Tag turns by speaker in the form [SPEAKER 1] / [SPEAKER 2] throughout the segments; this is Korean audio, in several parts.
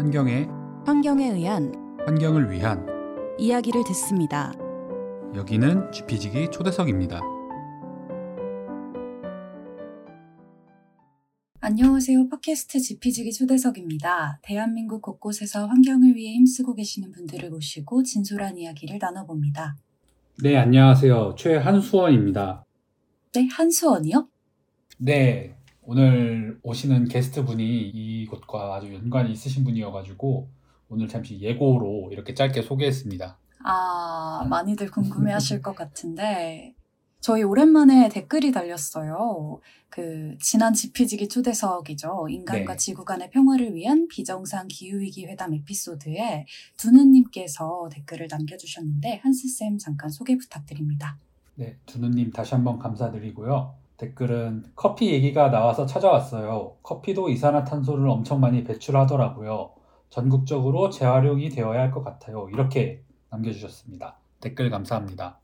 [SPEAKER 1] 환경에
[SPEAKER 2] 환경에 의한
[SPEAKER 1] 환경을 위한
[SPEAKER 2] 이야기를 듣습니다.
[SPEAKER 1] 여기는 GP지기 초대석입니다.
[SPEAKER 2] 안녕하세요. 팟캐스트 지피지기 초대석입니다. 대한민국 곳곳에서 환경을 위해 힘쓰고 계시는 분들을 모시고 진솔한 이야기를 나눠봅니다.
[SPEAKER 1] 네, 안녕하세요. 최한수원입니다.
[SPEAKER 2] 네, 한수원이요?
[SPEAKER 1] 네, 오늘 오시는 게스트 분이 이곳과 아주 연관이 있으신 분이어가지고 오늘 잠시 예고로 이렇게 짧게 소개했습니다.
[SPEAKER 2] 아, 많이들 궁금해 하실 것 같은데, 저희 오랜만에 댓글이 달렸어요. 그, 지난 지피지기 초대석이죠. 인간과
[SPEAKER 1] 네.
[SPEAKER 2] 지구 간의 평화를 위한 비정상 기후위기 회담 에피소드에 두누님께서 댓글을 남겨주셨는데, 한스쌤 잠깐 소개 부탁드립니다.
[SPEAKER 1] 네, 두누님 다시 한번 감사드리고요. 댓글은 커피 얘기가 나와서 찾아왔어요. 커피도 이산화탄소를 엄청 많이 배출하더라고요. 전국적으로 재활용이 되어야 할 것 같아요. 이렇게 남겨주셨습니다. 댓글 감사합니다.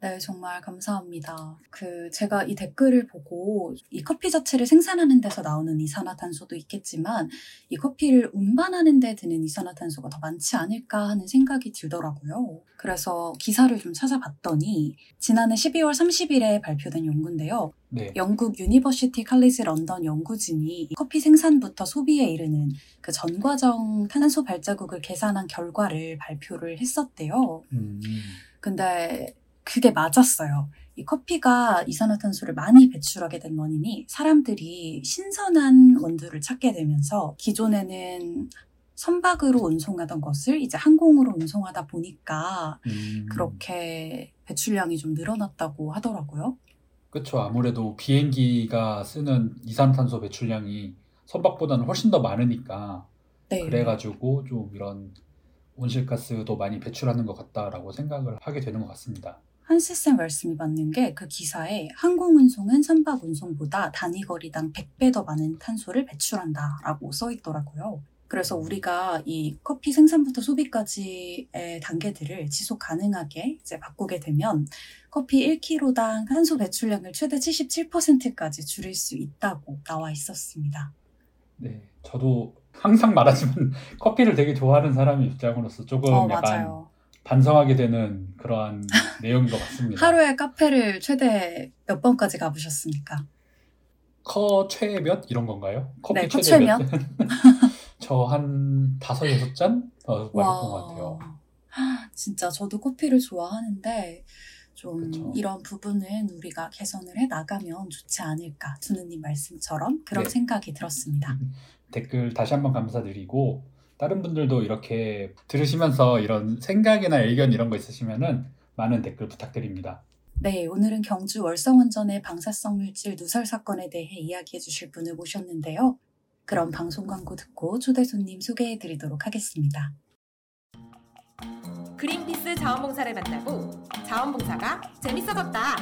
[SPEAKER 2] 네, 정말 감사합니다. 그, 제가 이 댓글을 보고 이 커피 자체를 생산하는 데서 나오는 이산화탄소도 있겠지만 이 커피를 운반하는 데 드는 이산화탄소가 더 많지 않을까 하는 생각이 들더라고요. 그래서 기사를 좀 찾아봤더니 지난해 12월 30일에 발표된 연구인데요.
[SPEAKER 1] 네,
[SPEAKER 2] 영국 유니버시티 칼리지 런던 연구진이 커피 생산부터 소비에 이르는 그 전과정 탄소 발자국을 계산한 결과를 발표를 했었대요.
[SPEAKER 1] 음,
[SPEAKER 2] 근데 그게 맞았어요. 이 커피가 이산화탄소를 많이 배출하게 된 원인이 사람들이 신선한 원두를 찾게 되면서 기존에는 선박으로 운송하던 것을 이제 항공으로 운송하다 보니까
[SPEAKER 1] 음.
[SPEAKER 2] 그렇게 배출량이 좀 늘어났다고 하더라고요.
[SPEAKER 1] 그렇죠. 아무래도 비행기가 쓰는 이산탄소 배출량이 선박보다는 훨씬 더 많으니까
[SPEAKER 2] 네.
[SPEAKER 1] 그래가지고 좀 이런 온실가스도 많이 배출하는 것 같다라고 생각을 하게 되는 것 같습니다.
[SPEAKER 2] 한스쌤 말씀이 맞는 게 그 기사에 항공 운송은 선박 운송보다 단위 거리당 100배 더 많은 탄소를 배출한다 라고 써 있더라고요. 그래서 우리가 이 커피 생산부터 소비까지의 단계들을 지속 가능하게 이제 바꾸게 되면 커피 1kg당 탄소 배출량을 최대 77%까지 줄일 수 있다고 나와 있었습니다.
[SPEAKER 1] 네, 저도 항상 말하지만 커피를 되게 좋아하는 사람의 입장으로서 조금
[SPEAKER 2] 어,
[SPEAKER 1] 약간
[SPEAKER 2] 맞아요.
[SPEAKER 1] 반성하게 되는 그러한 내용인 것 같습니다.
[SPEAKER 2] 하루에 카페를 최대 몇 번까지 가보셨습니까?
[SPEAKER 1] 커 최 몇 이런 건가요? 커피
[SPEAKER 2] 네, 커
[SPEAKER 1] 최대
[SPEAKER 2] 최
[SPEAKER 1] 몇? 저한 다섯 여섯 잔 어, 마셨던 것 같아요.
[SPEAKER 2] 진짜 저도 커피를 좋아하는데 좀
[SPEAKER 1] 그쵸.
[SPEAKER 2] 이런 부분은 우리가 개선을 해 나가면 좋지 않을까 두누님 말씀처럼 그런
[SPEAKER 1] 네.
[SPEAKER 2] 생각이 들었습니다.
[SPEAKER 1] 댓글 다시 한번 감사드리고 다른 분들도 이렇게 들으시면서 이런 생각이나 의견 이런 거 있으시면은 많은 댓글 부탁드립니다.
[SPEAKER 2] 네, 오늘은 경주 월성원전의 방사성 물질 누설 사건에 대해 이야기해 주실 분을 모셨는데요. 그럼 방송 광고 듣고 초대 손님 소개해 드리도록 하겠습니다.
[SPEAKER 3] 그린피스 자원봉사를 만나고 자원봉사가 재밌어졌다.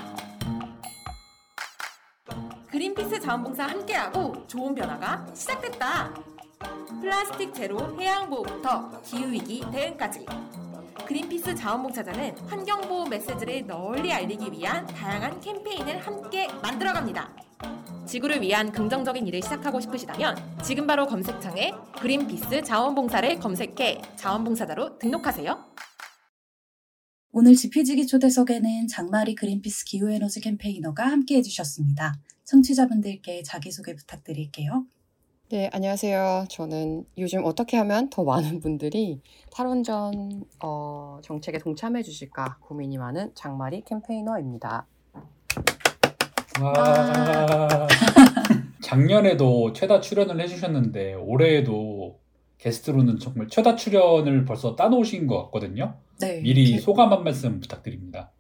[SPEAKER 3] 그린피스 자원봉사 함께하고 좋은 변화가 시작됐다. 플라스틱 제로 해양보호부터 기후위기 대응까지. 그린피스 자원봉사자는 환경보호 메시지를 널리 알리기 위한 다양한 캠페인을 함께 만들어갑니다. 지구를 위한 긍정적인 일을 시작하고 싶으시다면 지금 바로 검색창에 그린피스 자원봉사를 검색해 자원봉사자로 등록하세요.
[SPEAKER 2] 오늘 지피지기 초대석에는 장마리 그린피스 기후에너지 캠페이너가 함께 해주셨습니다. 청취자분들께 자기소개 부탁드릴게요.
[SPEAKER 4] 네, 안녕하세요. 저는 요즘 어떻게 하면 더 많은 분들이 탈원전 어, 정책에 동참해 주실까 고민이 많은 장마리 캠페이너입니다.
[SPEAKER 1] 와. 작년에도 최다 출연을 해주셨는데 올해에도 게스트로는 정말 최다 출연을 벌써 따놓으신 것 같거든요.
[SPEAKER 2] 네.
[SPEAKER 1] 미리
[SPEAKER 2] 이렇게
[SPEAKER 1] 소감 한 말씀 부탁드립니다.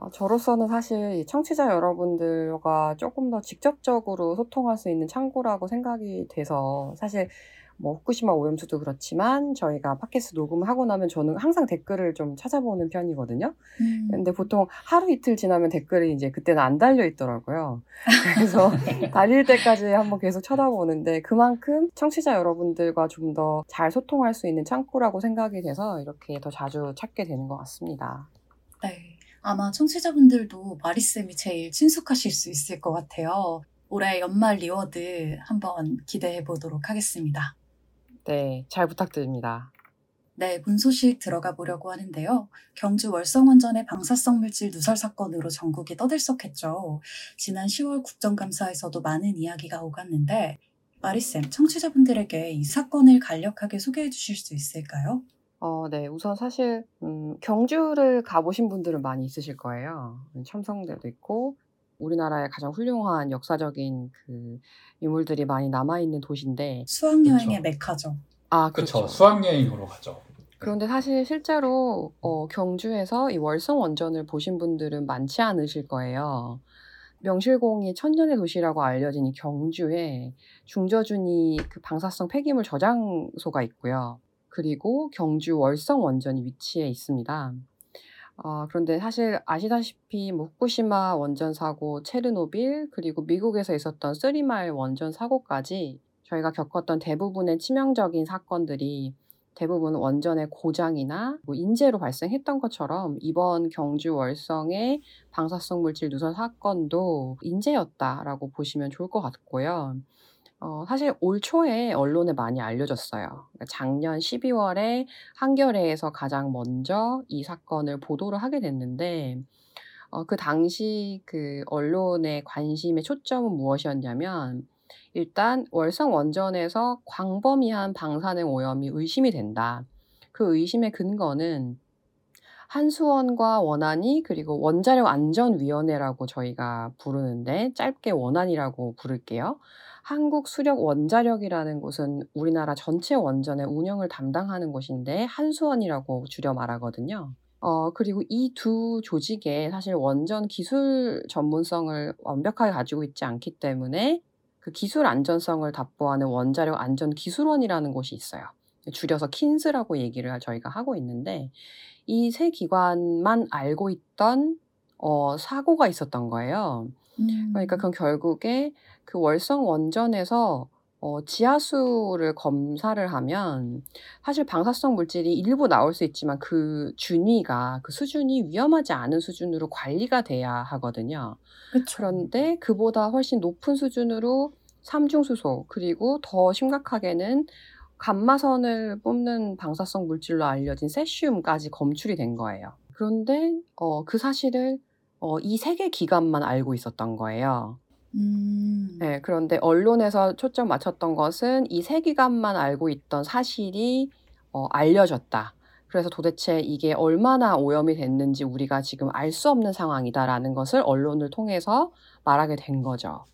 [SPEAKER 4] 어, 저로서는 사실 이 청취자 여러분들과 조금 더 직접적으로 소통할 수 있는 창구라고 생각이 돼서 사실 뭐 후쿠시마 오염수도 그렇지만 저희가 팟캐스트 녹음하고 나면 저는 항상 댓글을 좀 찾아보는 편이거든요.
[SPEAKER 2] 음,
[SPEAKER 4] 근데 보통 하루 이틀 지나면 댓글이 이제 그때는 안 달려 있더라고요. 그래서 달릴 때까지 한번 계속 쳐다보는데 그만큼 청취자 여러분들과 좀 더 잘 소통할 수 있는 창구라고 생각이 돼서 이렇게 더 자주 찾게 되는 것 같습니다.
[SPEAKER 2] 네. 아마 청취자분들도 마리쌤이 제일 친숙하실 수 있을 것 같아요. 올해 연말 reward 한번 기대해 보도록 하겠습니다.
[SPEAKER 4] 네, 잘 부탁드립니다.
[SPEAKER 2] 네, 본 소식 들어가 보려고 하는데요. 경주 월성원전의 방사성 물질 누설 사건으로 전국이 떠들썩했죠. 지난 10월 국정감사에서도 많은 이야기가 오갔는데, 마리쌤, 청취자분들에게 이 사건을 간략하게 소개해 주실 수 있을까요?
[SPEAKER 4] 어, 네. 우선 사실, 음, 경주를 가보신 분들은 많이 있으실 거예요. 첨성대도 있고, 우리나라의 가장 훌륭한 역사적인 그 유물들이 많이 남아 있는 도시인데,
[SPEAKER 2] 수학여행의
[SPEAKER 1] 그쵸.
[SPEAKER 2] 메카죠.
[SPEAKER 4] 아,
[SPEAKER 1] 그렇죠. 수학여행으로 가죠.
[SPEAKER 4] 그런데 사실 실제로 어, 경주에서 이 월성 원전을 보신 분들은 많지 않으실 거예요. 명실공히 천년의 도시라고 알려진 이 경주에 중저준위 그 방사성 폐기물 저장소가 있고요. 그리고 경주 월성 원전이 위치해 있습니다. 어, 그런데 사실 아시다시피 뭐 후쿠시마 원전 사고, 체르노빌, 그리고 미국에서 있었던 쓰리마일 원전 사고까지 저희가 겪었던 대부분의 치명적인 사건들이 대부분 원전의 고장이나 뭐 인재로 발생했던 것처럼 이번 경주 월성의 방사성 물질 누설 사건도 인재였다라고 보시면 좋을 것 같고요. 어, 사실 올 초에 언론에 많이 알려졌어요. 그러니까 작년 12월에 한겨레에서 가장 먼저 이 사건을 보도를 하게 됐는데, 어, 그 당시 그 언론의 관심의 초점은 무엇이었냐면, 일단 월성 원전에서 광범위한 방사능 오염이 의심이 된다. 그 의심의 근거는 한수원과 원안이 그리고 원자력 안전위원회라고 저희가 부르는데 짧게 원안이라고 부를게요. 한국 수력 원자력이라는 곳은 우리나라 전체 원전의 운영을 담당하는 곳인데 한수원이라고 줄여 말하거든요. 어, 그리고 이 두 조직에 사실 원전 기술 전문성을 완벽하게 가지고 있지 않기 때문에 그 기술 안전성을 답보하는 원자력 안전 기술원이라는 곳이 있어요. 줄여서 킨스라고 얘기를 저희가 하고 있는데 이 세 기관만 알고 있던 어, 사고가 있었던 거예요.
[SPEAKER 2] 음,
[SPEAKER 4] 그러니까 그건 결국에 그 월성 원전에서 어, 지하수를 검사를 하면 사실 방사성 물질이 일부 나올 수 있지만 그 준위가 그 수준이 위험하지 않은 수준으로 관리가 돼야 하거든요.
[SPEAKER 2] 그쵸.
[SPEAKER 4] 그런데 그보다 훨씬 높은 수준으로 삼중수소 그리고 더 심각하게는 감마선을 뽑는 방사성 물질로 알려진 세슘까지 검출이 된 거예요. 그런데 어, 그 사실을 어, 이 세 개 기관만 알고 있었던 거예요.
[SPEAKER 2] 음,
[SPEAKER 4] 네, 그런데 언론에서 초점 맞췄던 것은 이 세 기관만 알고 있던 사실이 어, 알려졌다. 그래서 도대체 이게 얼마나 오염이 됐는지 우리가 지금 알 수 없는 상황이다라는 것을 언론을 통해서 말하게 된 거죠.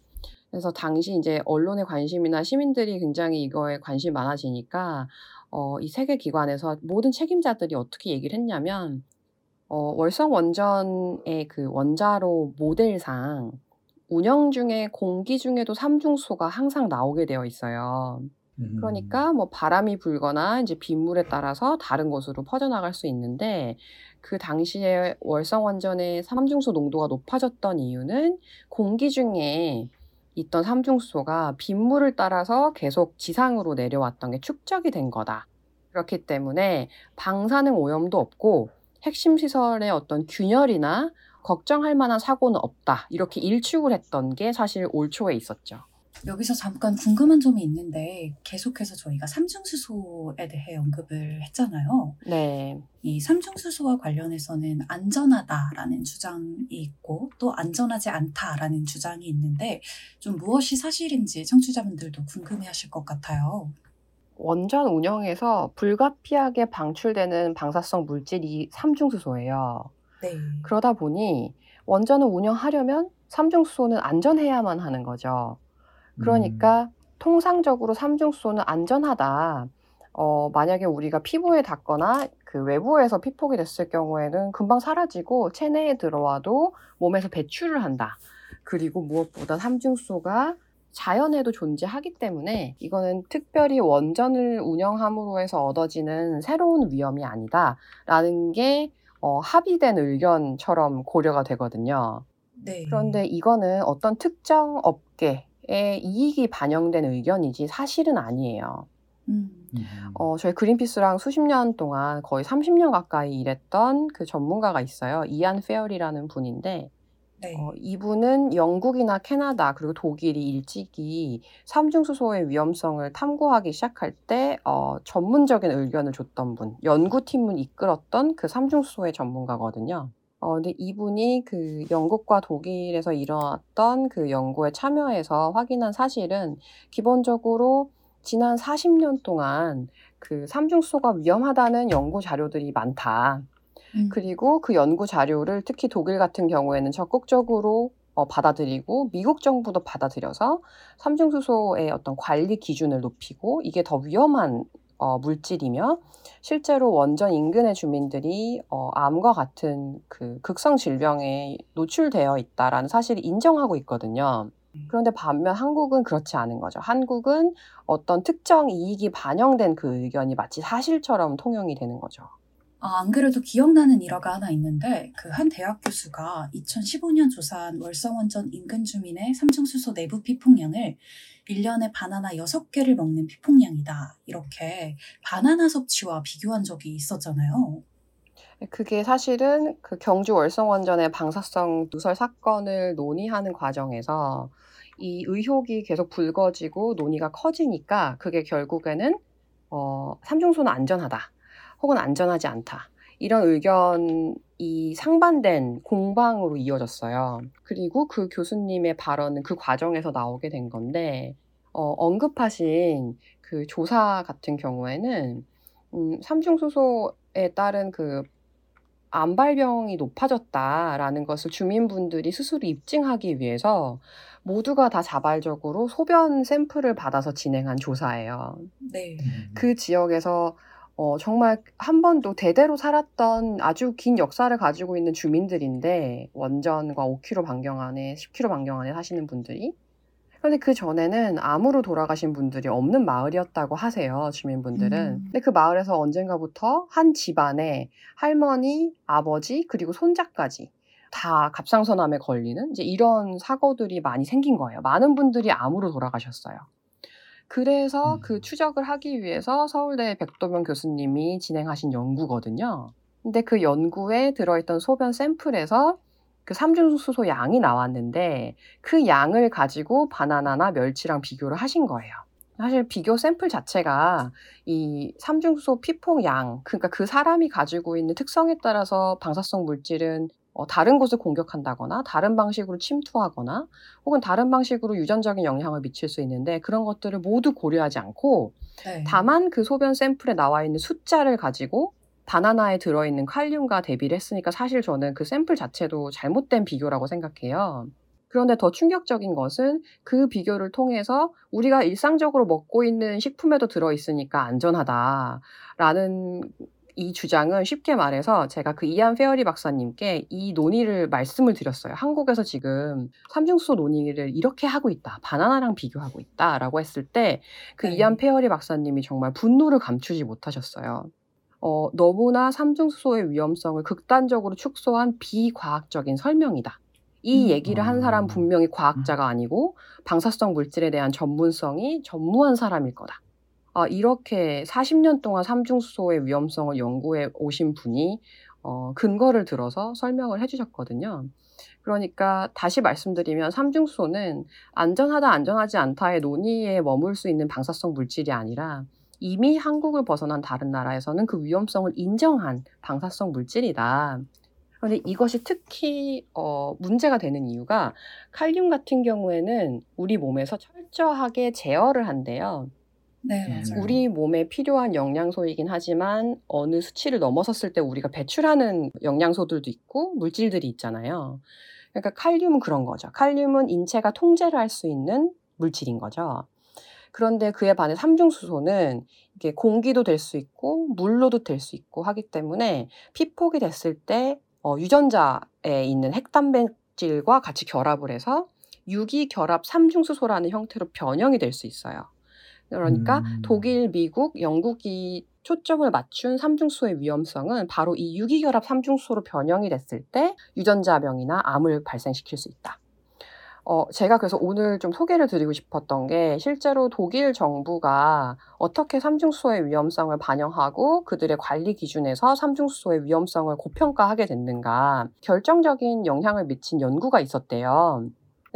[SPEAKER 4] 그래서 당시 이제 언론의 관심이나 시민들이 굉장히 이거에 관심이 많아지니까 어, 이 세계 기관에서 모든 책임자들이 어떻게 얘기를 했냐면 어, 월성 원전의 그 원자로 모델상 운영 중에 공기 중에도 삼중수소가 항상 나오게 되어 있어요.
[SPEAKER 1] 음,
[SPEAKER 4] 그러니까 뭐 바람이 불거나 이제 빗물에 따라서 다른 곳으로 퍼져나갈 수 있는데 그 당시에 월성 원전의 삼중수 농도가 높아졌던 이유는 공기 중에 있던 삼중수소가 빗물을 따라서 계속 지상으로 내려왔던 게 축적이 된 거다. 그렇기 때문에 방사능 오염도 없고 핵심 시설의 어떤 균열이나 걱정할 만한 사고는 없다. 이렇게 일축을 했던 게 사실 올 초에 있었죠.
[SPEAKER 2] 여기서 잠깐 궁금한 점이 있는데 계속해서 저희가 삼중수소에 대해 언급을 했잖아요.
[SPEAKER 4] 네.
[SPEAKER 2] 이 삼중수소와 관련해서는 안전하다라는 주장이 있고 또 안전하지 않다라는 주장이 있는데 좀 무엇이 사실인지 청취자분들도 궁금해하실 것 같아요.
[SPEAKER 4] 원전 운영에서 불가피하게 방출되는 방사성 물질이 삼중수소예요.
[SPEAKER 2] 네.
[SPEAKER 4] 그러다 보니 원전을 운영하려면 삼중수소는 안전해야만 하는 거죠. 그러니까 통상적으로 삼중수소는 안전하다. 어, 만약에 우리가 피부에 닿거나 그 외부에서 피폭이 됐을 경우에는 금방 사라지고 체내에 들어와도 몸에서 배출을 한다. 그리고 무엇보다 삼중수소가 자연에도 존재하기 때문에 이거는 특별히 원전을 운영함으로 해서 얻어지는 새로운 위험이 아니다라는 게 어, 합의된 의견처럼 고려가 되거든요.
[SPEAKER 2] 네.
[SPEAKER 4] 그런데 이거는 어떤 특정 업계의 이익이 반영된 의견이지 사실은 아니에요.
[SPEAKER 2] 음.
[SPEAKER 1] 음,
[SPEAKER 4] 어, 저희 그린피스랑 수십 년 동안 거의 30년 가까이 일했던 그 전문가가 있어요. 이안 페어리라는 분인데
[SPEAKER 2] 네.
[SPEAKER 4] 어, 이분은 영국이나 캐나다 그리고 독일이 일찍이 삼중수소의 위험성을 탐구하기 시작할 때 어, 전문적인 의견을 줬던 분, 연구팀을 이끌었던 그 삼중수소의 전문가거든요. 어, 근데 이분이 그 영국과 독일에서 일어났던 그 연구에 참여해서 확인한 사실은 기본적으로 지난 40년 동안 그 삼중수소가 위험하다는 연구 자료들이 많다.
[SPEAKER 2] 음.
[SPEAKER 4] 그리고 그 연구 자료를 특히 독일 같은 경우에는 적극적으로 어, 받아들이고 미국 정부도 받아들여서 삼중수소의 어떤 관리 기준을 높이고 이게 더 위험한 어, 물질이며 실제로 원전 인근의 주민들이 어, 암과 같은 그 극성 질병에 노출되어 있다라는 사실을 인정하고 있거든요. 그런데 반면 한국은 그렇지 않은 거죠. 한국은 어떤 특정 이익이 반영된 그 의견이 마치 사실처럼 통용이 되는 거죠.
[SPEAKER 2] 아, 안 그래도 기억나는 일화가 하나 있는데 그 한 대학 교수가 2015년 조사한 월성원전 인근 주민의 삼중수소 내부 피폭량을 1년에 바나나 6개를 먹는 피폭량이다. 이렇게 바나나 섭취와 비교한 적이 있었잖아요.
[SPEAKER 4] 그게 사실은 그 경주 월성원전의 방사성 누설 사건을 논의하는 과정에서 이 의혹이 계속 불거지고 논의가 커지니까 그게 결국에는 어, 삼중소는 안전하다 혹은 안전하지 않다 이런 의견이 상반된 공방으로 이어졌어요. 그리고 그 교수님의 발언은 그 과정에서 나오게 된 건데 어, 언급하신 그 조사 같은 경우에는 음, 삼중수소에 따른 그 암발병이 높아졌다라는 것을 주민분들이 스스로 입증하기 위해서 모두가 다 자발적으로 소변 샘플을 받아서 진행한 조사예요.
[SPEAKER 2] 네.
[SPEAKER 1] 음.
[SPEAKER 4] 그 지역에서 어, 정말 한 번도 대대로 살았던 아주 긴 역사를 가지고 있는 주민들인데 원전과 5km 반경 안에 10km 반경 안에 사시는 분들이 그런데 그 전에는 암으로 돌아가신 분들이 없는 마을이었다고 하세요, 주민분들은.
[SPEAKER 2] 음.
[SPEAKER 4] 근데 그 마을에서 언젠가부터 한 집안에 할머니, 아버지, 그리고 손자까지 다 갑상선암에 걸리는 이제 이런 사고들이 많이 생긴 거예요. 많은 분들이 암으로 돌아가셨어요. 그래서
[SPEAKER 1] 음.
[SPEAKER 4] 그 추적을 하기 위해서 서울대 백도병 교수님이 진행하신 연구거든요. 근데 그 연구에 들어있던 소변 샘플에서 그 삼중수소 양이 나왔는데 그 양을 가지고 바나나나 멸치랑 비교를 하신 거예요. 사실 비교 샘플 자체가 이 삼중수소 피폭 양, 그러니까 그 사람이 가지고 있는 특성에 따라서 방사성 물질은 어, 다른 곳을 공격한다거나 다른 방식으로 침투하거나 혹은 다른 방식으로 유전적인 영향을 미칠 수 있는데 그런 것들을 모두 고려하지 않고
[SPEAKER 2] 네.
[SPEAKER 4] 다만 그 소변 샘플에 나와 있는 숫자를 가지고 바나나에 들어있는 칼륨과 대비를 했으니까 사실 저는 그 샘플 자체도 잘못된 비교라고 생각해요. 그런데 더 충격적인 것은 그 비교를 통해서 우리가 일상적으로 먹고 있는 식품에도 들어있으니까 안전하다라는 이 주장은 쉽게 말해서 제가 그 이안 페어리 박사님께 이 논의를 말씀을 드렸어요. 한국에서 지금 삼중수소 논의를 이렇게 하고 있다. 바나나랑 비교하고 있다 라고 했을 때 그
[SPEAKER 2] 네.
[SPEAKER 4] 이안 페어리 박사님이 정말 분노를 감추지 못하셨어요. 어, 너무나 삼중수소의 위험성을 극단적으로 축소한 비과학적인 설명이다. 이
[SPEAKER 2] 음.
[SPEAKER 4] 얘기를 한 사람
[SPEAKER 1] 음.
[SPEAKER 4] 분명히 과학자가 아니고 방사성 물질에 대한 전문성이 전무한 사람일 거다. 아, 이렇게 40년 동안 삼중수소의 위험성을 연구해 오신 분이 어, 근거를 들어서 설명을 해주셨거든요. 그러니까 다시 말씀드리면 삼중수소는 안전하다 안전하지 않다의 논의에 머물 수 있는 방사성 물질이 아니라 이미 한국을 벗어난 다른 나라에서는 그 위험성을 인정한 방사성 물질이다. 그런데 이것이 특히 어, 문제가 되는 이유가 칼륨 같은 경우에는 우리 몸에서 철저하게 제어를 한대요.
[SPEAKER 2] 네,
[SPEAKER 1] 음.
[SPEAKER 2] 맞아요.
[SPEAKER 4] 우리 몸에 필요한 영양소이긴 하지만 어느 수치를 넘어섰을 때 우리가 배출하는 영양소들도 있고 물질들이 있잖아요. 그러니까 칼륨은 그런 거죠. 칼륨은 인체가 통제를 할 수 있는 물질인 거죠. 그런데 그에 반해 삼중수소는 이게 공기도 될 수 있고 물로도 될 수 있고 하기 때문에 피폭이 됐을 때 어, 유전자에 있는 핵단백질과 같이 결합을 해서 유기결합 삼중수소라는 형태로 변형이 될 수 있어요. 그러니까
[SPEAKER 1] 음.
[SPEAKER 4] 독일, 미국, 영국이 초점을 맞춘 삼중수소의 위험성은 바로 이 유기결합 삼중수소로 변형이 됐을 때 유전자병이나 암을 발생시킬 수 있다. 어, 제가 그래서 오늘 좀 소개를 드리고 싶었던 게 실제로 독일 정부가 어떻게 삼중수소의 위험성을 반영하고 그들의 관리 기준에서 삼중수소의 위험성을 고평가하게 됐는가 결정적인 영향을 미친 연구가 있었대요.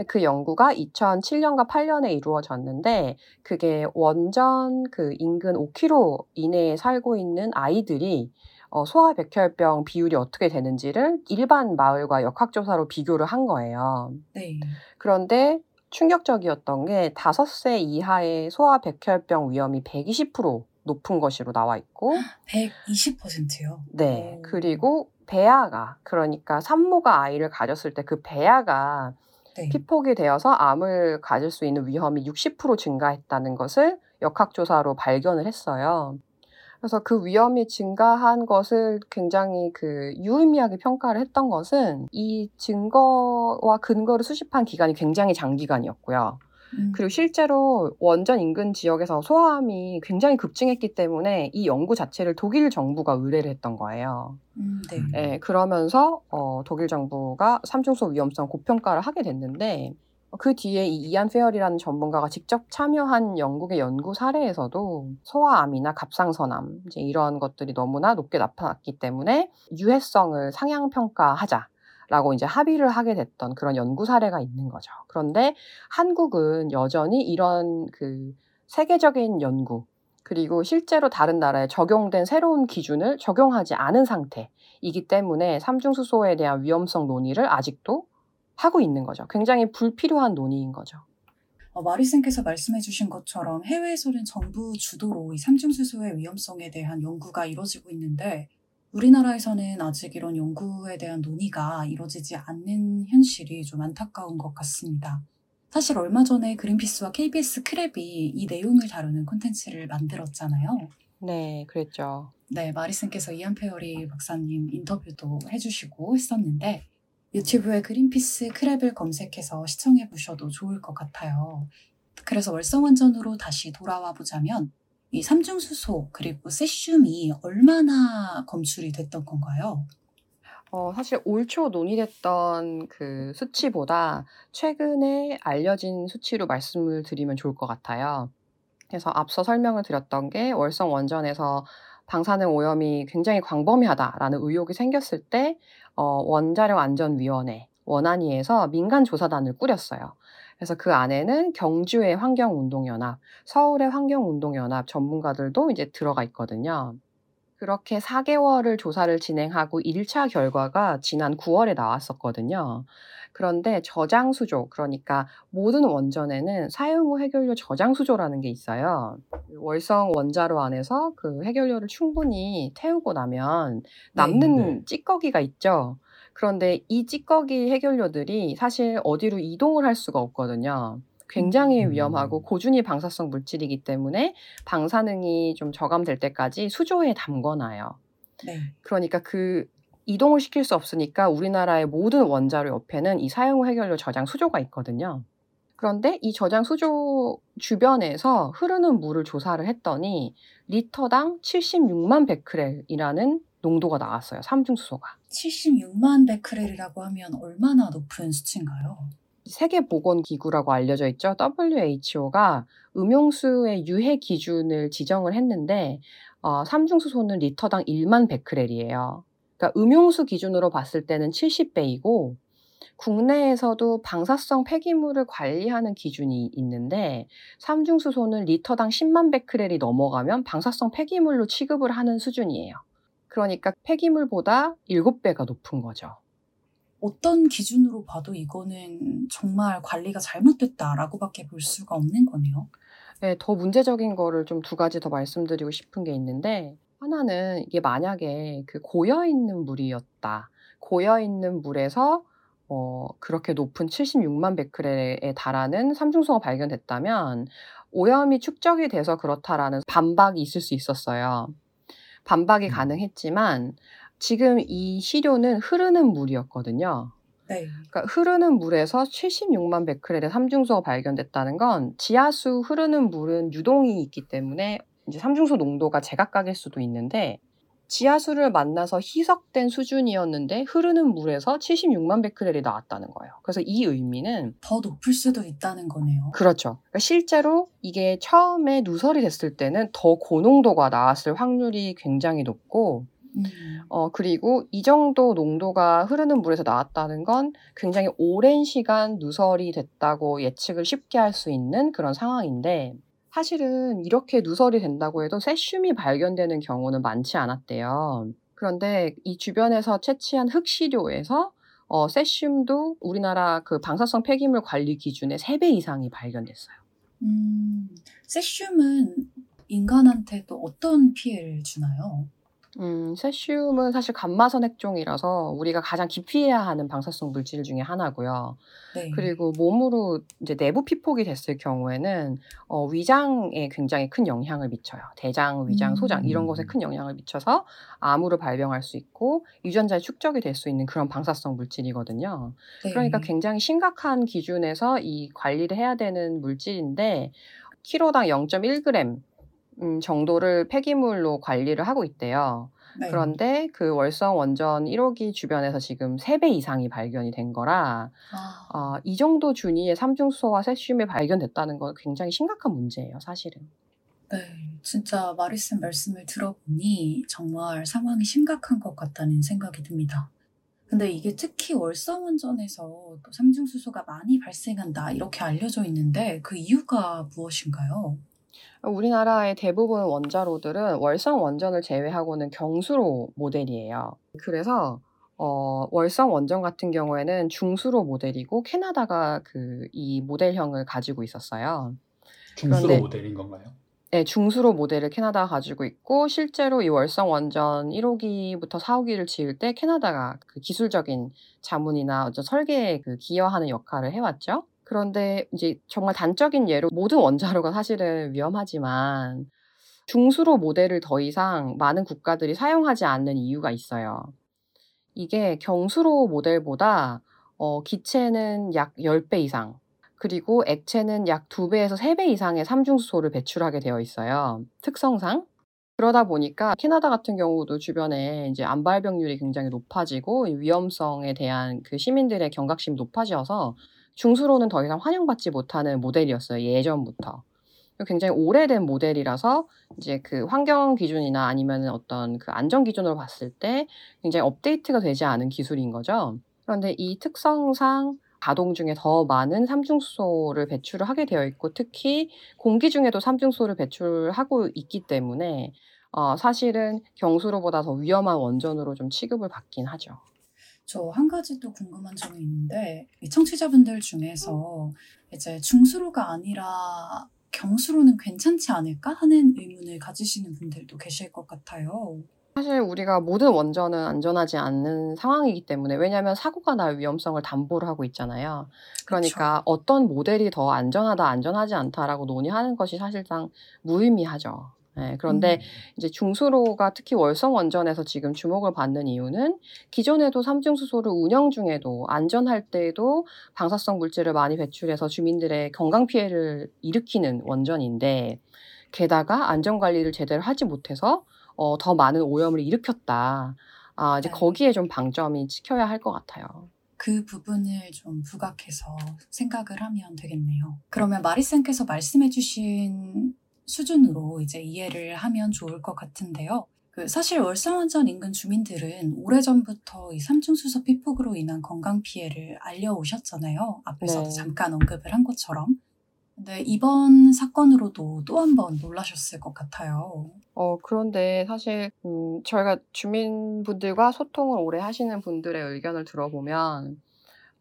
[SPEAKER 4] 그 연구가 2007년과 8년에 이루어졌는데 그게 원전 그 인근 5km 이내에 살고 있는 아이들이 어, 소아백혈병 비율이 어떻게 되는지를 일반 마을과 역학조사로 비교를 한 거예요.
[SPEAKER 2] 네.
[SPEAKER 4] 그런데 충격적이었던 게 5세 이하의 소아백혈병 위험이 120% 높은 것으로 나와 있고
[SPEAKER 2] 120%요.
[SPEAKER 4] 네.
[SPEAKER 2] 오.
[SPEAKER 4] 그리고 배아가 그러니까 산모가 아이를 가졌을 때 그 배아가
[SPEAKER 2] 네.
[SPEAKER 4] 피폭이 되어서 암을 가질 수 있는 위험이 60% 증가했다는 것을 역학조사로 발견을 했어요. 그래서 그 위험이 증가한 것을 굉장히 그 유의미하게 평가를 했던 것은 이 증거와 근거를 수집한 기간이 굉장히 장기간이었고요.
[SPEAKER 2] 음.
[SPEAKER 4] 그리고 실제로 원전 인근 지역에서 소아암이 굉장히 급증했기 때문에 이 연구 자체를 독일 정부가 의뢰를 했던 거예요.
[SPEAKER 2] 음, 네.
[SPEAKER 4] 예, 그러면서 어, 독일 정부가 삼중소 위험성 고평가를 하게 됐는데 그 뒤에 이 이안 페어리라는 전문가가 직접 참여한 영국의 연구 사례에서도 소아암이나 갑상선암 이제 이런 것들이 너무나 높게 나타났기 때문에 유해성을 상향 평가하자. 라고 이제 합의를 하게 됐던 그런 연구 사례가 있는 거죠. 그런데 한국은 여전히 이런 그 세계적인 연구, 그리고 실제로 다른 나라에 적용된 새로운 기준을 적용하지 않은 상태이기 때문에 삼중수소에 대한 위험성 논의를 아직도 하고 있는 거죠. 굉장히 불필요한 논의인 거죠.
[SPEAKER 2] 어, 마리쌤께서 말씀해주신 것처럼 해외에서는 정부 주도로 이 삼중수소의 위험성에 대한 연구가 이루어지고 있는데 우리나라에서는 아직 이런 연구에 대한 논의가 이루어지지 않는 현실이 좀 안타까운 것 같습니다. 사실 얼마 전에 그린피스와 KBS 크랩이 이 내용을 다루는 콘텐츠를 만들었잖아요.
[SPEAKER 4] 네, 그랬죠.
[SPEAKER 2] 네, 마리슨께서 이안 페어리 박사님 인터뷰도 해주시고 했었는데 유튜브에 그린피스 크랩을 검색해서 시청해 보셔도 좋을 것 같아요. 그래서 월성원전으로 다시 돌아와 보자면 이 삼중수소 그리고 세슘이 얼마나 검출이 됐던 건가요?
[SPEAKER 4] 어, 사실 올 초 논의됐던 그 수치보다 최근에 알려진 수치로 말씀을 드리면 좋을 것 같아요. 그래서 앞서 설명을 드렸던 게 월성 원전에서 방사능 오염이 굉장히 광범위하다라는 의혹이 생겼을 때 어, 원자력 안전위원회 원안위에서 민간 조사단을 꾸렸어요. 그래서 그 안에는 경주의 환경운동연합, 서울의 환경운동연합 전문가들도 이제 들어가 있거든요. 그렇게 4개월을 조사를 진행하고 1차 결과가 지난 9월에 나왔었거든요. 그런데 저장수조, 그러니까 모든 원전에는 사용 후 해결료 저장수조라는 게 있어요. 월성 원자로 안에서 그 해결료를 충분히 태우고 나면 남는
[SPEAKER 1] 네.
[SPEAKER 4] 찌꺼기가 있죠. 그런데 이 찌꺼기 해결료들이 사실 어디로 이동을 할 수가 없거든요. 굉장히
[SPEAKER 1] 음.
[SPEAKER 4] 위험하고 고준위 방사성 물질이기 때문에 방사능이 좀 저감될 때까지 수조에 담궈놔요.
[SPEAKER 2] 네.
[SPEAKER 4] 그러니까 그 이동을 시킬 수 없으니까 우리나라의 모든 원자로 옆에는 이 사용 후 해결료 저장 수조가 있거든요. 그런데 이 저장 수조 주변에서 흐르는 물을 조사를 했더니 리터당 76만 베크렐이라는 농도가 나왔어요. 삼중수소가.
[SPEAKER 2] 76만 베크렐이라고 하면 얼마나 높은 수치인가요?
[SPEAKER 4] 세계보건기구라고 알려져 있죠. WHO가 음용수의 유해 기준을 지정을 했는데 어, 삼중수소는 리터당 1만 베크렐이에요. 그러니까 음용수 기준으로 봤을 때는 70배이고 국내에서도 방사성 폐기물을 관리하는 기준이 있는데 삼중수소는 리터당 10만 베크렐이 넘어가면 방사성 폐기물로 취급을 하는 수준이에요. 그러니까 폐기물보다 7배가 높은 거죠.
[SPEAKER 2] 어떤 기준으로 봐도 이거는 정말 관리가 잘못됐다라고밖에 볼 수가 없는 거네요.
[SPEAKER 4] 네, 더 문제적인 거를 좀 두 가지 더 말씀드리고 싶은 게 있는데 하나는 이게 만약에 그 고여 있는 물이었다. 고여 있는 물에서 어, 그렇게 높은 76만 베크렐에 달하는 삼중소가 발견됐다면 오염이 축적이 돼서 그렇다라는 반박이 있을 수 있었어요. 반박이
[SPEAKER 1] 음.
[SPEAKER 4] 가능했지만 지금 이 시료는 흐르는 물이었거든요.
[SPEAKER 2] 네.
[SPEAKER 4] 그러니까 흐르는 물에서 76만 베크렐의 삼중소가 발견됐다는 건 지하수 흐르는 물은 유동이 있기 때문에 이제 삼중소 농도가 제각각일 수도 있는데 지하수를 만나서 희석된 수준이었는데 흐르는 물에서 76만 베크렐이 나왔다는 거예요. 그래서 이 의미는
[SPEAKER 2] 더 높을 수도 있다는 거네요.
[SPEAKER 4] 그렇죠. 그러니까 실제로 이게 처음에 누설이 됐을 때는 더 고농도가 나왔을 확률이 굉장히 높고
[SPEAKER 2] 음.
[SPEAKER 4] 어, 그리고 이 정도 농도가 흐르는 물에서 나왔다는 건 굉장히 오랜 시간 누설이 됐다고 예측을 쉽게 할 수 있는 그런 상황인데, 사실은 이렇게 누설이 된다고 해도 세슘이 발견되는 경우는 많지 않았대요. 그런데 이 주변에서 채취한 흑시료에서 어, 세슘도 우리나라 그 방사성 폐기물 관리 기준의 3배 이상이 발견됐어요.
[SPEAKER 2] 음, 세슘은 인간한테 또 어떤 피해를 주나요?
[SPEAKER 4] 음, 세슘은 사실 감마선 핵종이라서 우리가 가장 기피해야 하는 방사성 물질 중에 하나고요.
[SPEAKER 2] 네.
[SPEAKER 4] 그리고 몸으로 이제 내부 피폭이 됐을 경우에는 어, 위장에 굉장히 큰 영향을 미쳐요. 대장, 위장, 소장 이런 것에
[SPEAKER 1] 음.
[SPEAKER 4] 큰 영향을 미쳐서 암으로 발병할 수 있고 유전자에 축적이 될 수 있는 그런 방사성 물질이거든요.
[SPEAKER 2] 네.
[SPEAKER 4] 그러니까 굉장히 심각한 기준에서 이 관리를 해야 되는 물질인데 키로당 0.1g 음, 정도를 폐기물로 관리를 하고 있대요.
[SPEAKER 2] 네.
[SPEAKER 4] 그런데 그 월성 원전 1호기 주변에서 지금 3배 이상이 발견이 된 거라
[SPEAKER 2] 아,
[SPEAKER 4] 어, 이 정도 준위의 삼중수소와 세슘이 발견됐다는 건 굉장히 심각한 문제예요, 사실은.
[SPEAKER 2] 네. 진짜 마리슨 말씀을 들어보니 정말 상황이 심각한 것 같다는 생각이 듭니다. 근데 이게 특히 월성 원전에서 또 삼중수소가 많이 발생한다 이렇게 알려져 있는데 그 이유가 무엇인가요?
[SPEAKER 4] 우리나라의 대부분 원자로들은 월성 원전을 제외하고는 경수로 모델이에요. 그래서 어, 월성 원전 같은 경우에는 중수로 모델이고 캐나다가 그 이 모델형을 가지고 있었어요.
[SPEAKER 1] 중수로
[SPEAKER 4] 그런데-
[SPEAKER 1] 모델인 건가요?
[SPEAKER 4] 네, 중수로 모델을 캐나다가 가지고 있고 실제로 이 월성 원전 1호기부터 4호기를 지을 때 캐나다가 그 기술적인 자문이나 어떤 설계에 그 기여하는 역할을 해왔죠. 그런데 이제 정말 단적인 예로 모든 원자로가 사실은 위험하지만 중수로 모델을 더 이상 많은 국가들이 사용하지 않는 이유가 있어요. 이게 경수로 모델보다 어, 기체는 약 10배 이상, 그리고 액체는 약 2배에서 3배 이상의 삼중수소를 배출하게 되어 있어요. 특성상. 그러다 보니까 캐나다 같은 경우도 주변에 이제 암 발병률이 굉장히 높아지고 이 위험성에 대한 그 시민들의 경각심이 높아져서 중수로는 더 이상 환영받지 못하는 모델이었어요. 예전부터. 굉장히 오래된 모델이라서 이제 그 환경 기준이나 아니면 어떤 그 안전 기준으로 봤을 때 굉장히 업데이트가 되지 않은 기술인 거죠. 그런데 이 특성상 가동 중에 더 많은 삼중수소를 배출을 하게 되어 있고 특히 공기 중에도 삼중수소를 배출하고 있기 때문에 어, 사실은 경수로보다 더 위험한 원전으로 좀 취급을 받긴 하죠.
[SPEAKER 2] 저 한 가지 또 궁금한 점이 있는데 이 청취자분들 중에서 이제 중수로가 아니라 경수로는 괜찮지 않을까 하는 의문을 가지시는 분들도 계실 것 같아요.
[SPEAKER 4] 사실 우리가 모든 원전은 안전하지 않는 상황이기 때문에 왜냐하면 사고가 날 위험성을 담보를 하고 있잖아요. 그러니까 어떤 모델이 더 안전하다, 안전하지 않다라고 논의하는 것이 사실상 무의미하죠. 네, 그런데
[SPEAKER 2] 음,
[SPEAKER 4] 이제 중수로가 특히 월성 원전에서 지금 주목을 받는 이유는 기존에도 삼중 수소를 운영 중에도 안전할 때에도 방사성 물질을 많이 배출해서 주민들의 건강 피해를 일으키는 원전인데 게다가 안전 관리를 제대로 하지 못해서 어, 더 많은 오염을 일으켰다. 아, 이제
[SPEAKER 2] 네.
[SPEAKER 4] 거기에 좀 방점이 찍혀야 할 것 같아요.
[SPEAKER 2] 그 부분을 좀 부각해서 생각을 하면 되겠네요. 그러면 마리쌤께서 말씀해주신 수준으로 이제 이해를 하면 좋을 것 같은데요. 그 사실 월성원전 인근 주민들은 오래전부터 이 삼중수소 피폭으로 인한 건강 피해를 알려오셨잖아요. 앞에서도
[SPEAKER 4] 네.
[SPEAKER 2] 잠깐 언급을 한 것처럼. 근데 이번 사건으로도 또 한 번 놀라셨을 것 같아요.
[SPEAKER 4] 어, 그런데 사실, 음, 저희가 주민분들과 소통을 오래 하시는 분들의 의견을 들어보면,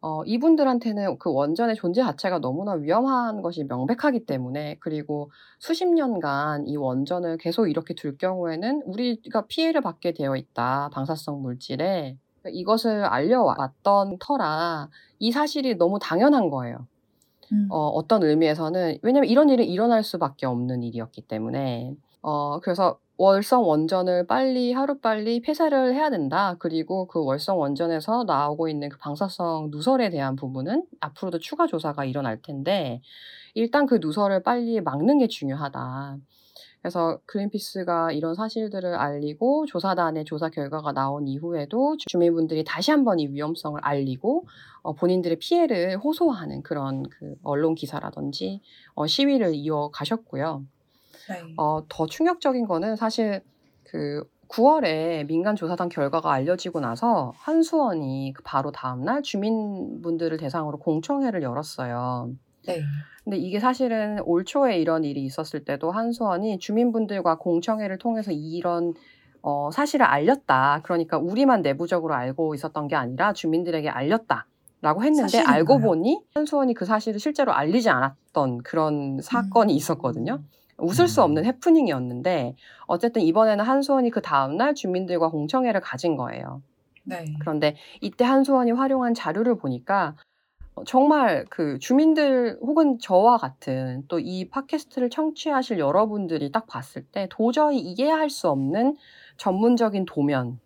[SPEAKER 4] 어, 이분들한테는 그 원전의 존재 자체가 너무나 위험한 것이 명백하기 때문에, 그리고 수십 년간 이 원전을 계속 이렇게 둘 경우에는 우리가 피해를 받게 되어 있다. 방사성 물질에. 이것을 알려왔던 터라 이 사실이 너무 당연한 거예요.
[SPEAKER 2] 음,
[SPEAKER 4] 어, 어떤 의미에서는 왜냐면 이런 일이 일어날 수밖에 없는 일이었기 때문에 어, 그래서 월성 원전을 빨리 하루빨리 폐쇄를 해야 된다. 그리고 그 월성 원전에서 나오고 있는 그 방사성 누설에 대한 부분은 앞으로도 추가 조사가 일어날 텐데 일단 그 누설을 빨리 막는 게 중요하다. 그래서 그린피스가 이런 사실들을 알리고 조사단의 조사 결과가 나온 이후에도 주민분들이 다시 한번 이 위험성을 알리고 어, 본인들의 피해를 호소하는 그런 그 언론 기사라든지 어, 시위를 이어가셨고요.
[SPEAKER 2] 네.
[SPEAKER 4] 어, 더 충격적인 거는 사실 그 9월에 민간 조사단 결과가 알려지고 나서 한수원이 그 바로 다음날 주민분들을 대상으로 공청회를 열었어요.
[SPEAKER 2] 네.
[SPEAKER 4] 근데 이게 사실은 올 초에 이런 일이 있었을 때도 한수원이 주민분들과 공청회를 통해서 이런 어, 사실을 알렸다. 그러니까 우리만 내부적으로 알고 있었던 게 아니라 주민들에게 알렸다. 라고 했는데? 알고 보니 한수원이 그 사실을 실제로 알리지 않았던 그런 사건이
[SPEAKER 2] 음.
[SPEAKER 4] 있었거든요. 웃을 수
[SPEAKER 1] 음.
[SPEAKER 4] 없는 해프닝이었는데 어쨌든 이번에는 한수원이 그 다음날 주민들과 공청회를 가진 거예요.
[SPEAKER 2] 네.
[SPEAKER 4] 그런데 이때 한수원이 활용한 자료를 보니까 어, 정말 그 주민들 혹은 저와 같은 또 이 팟캐스트를 청취하실 여러분들이 딱 봤을 때 도저히 이해할 수 없는 전문적인 도면,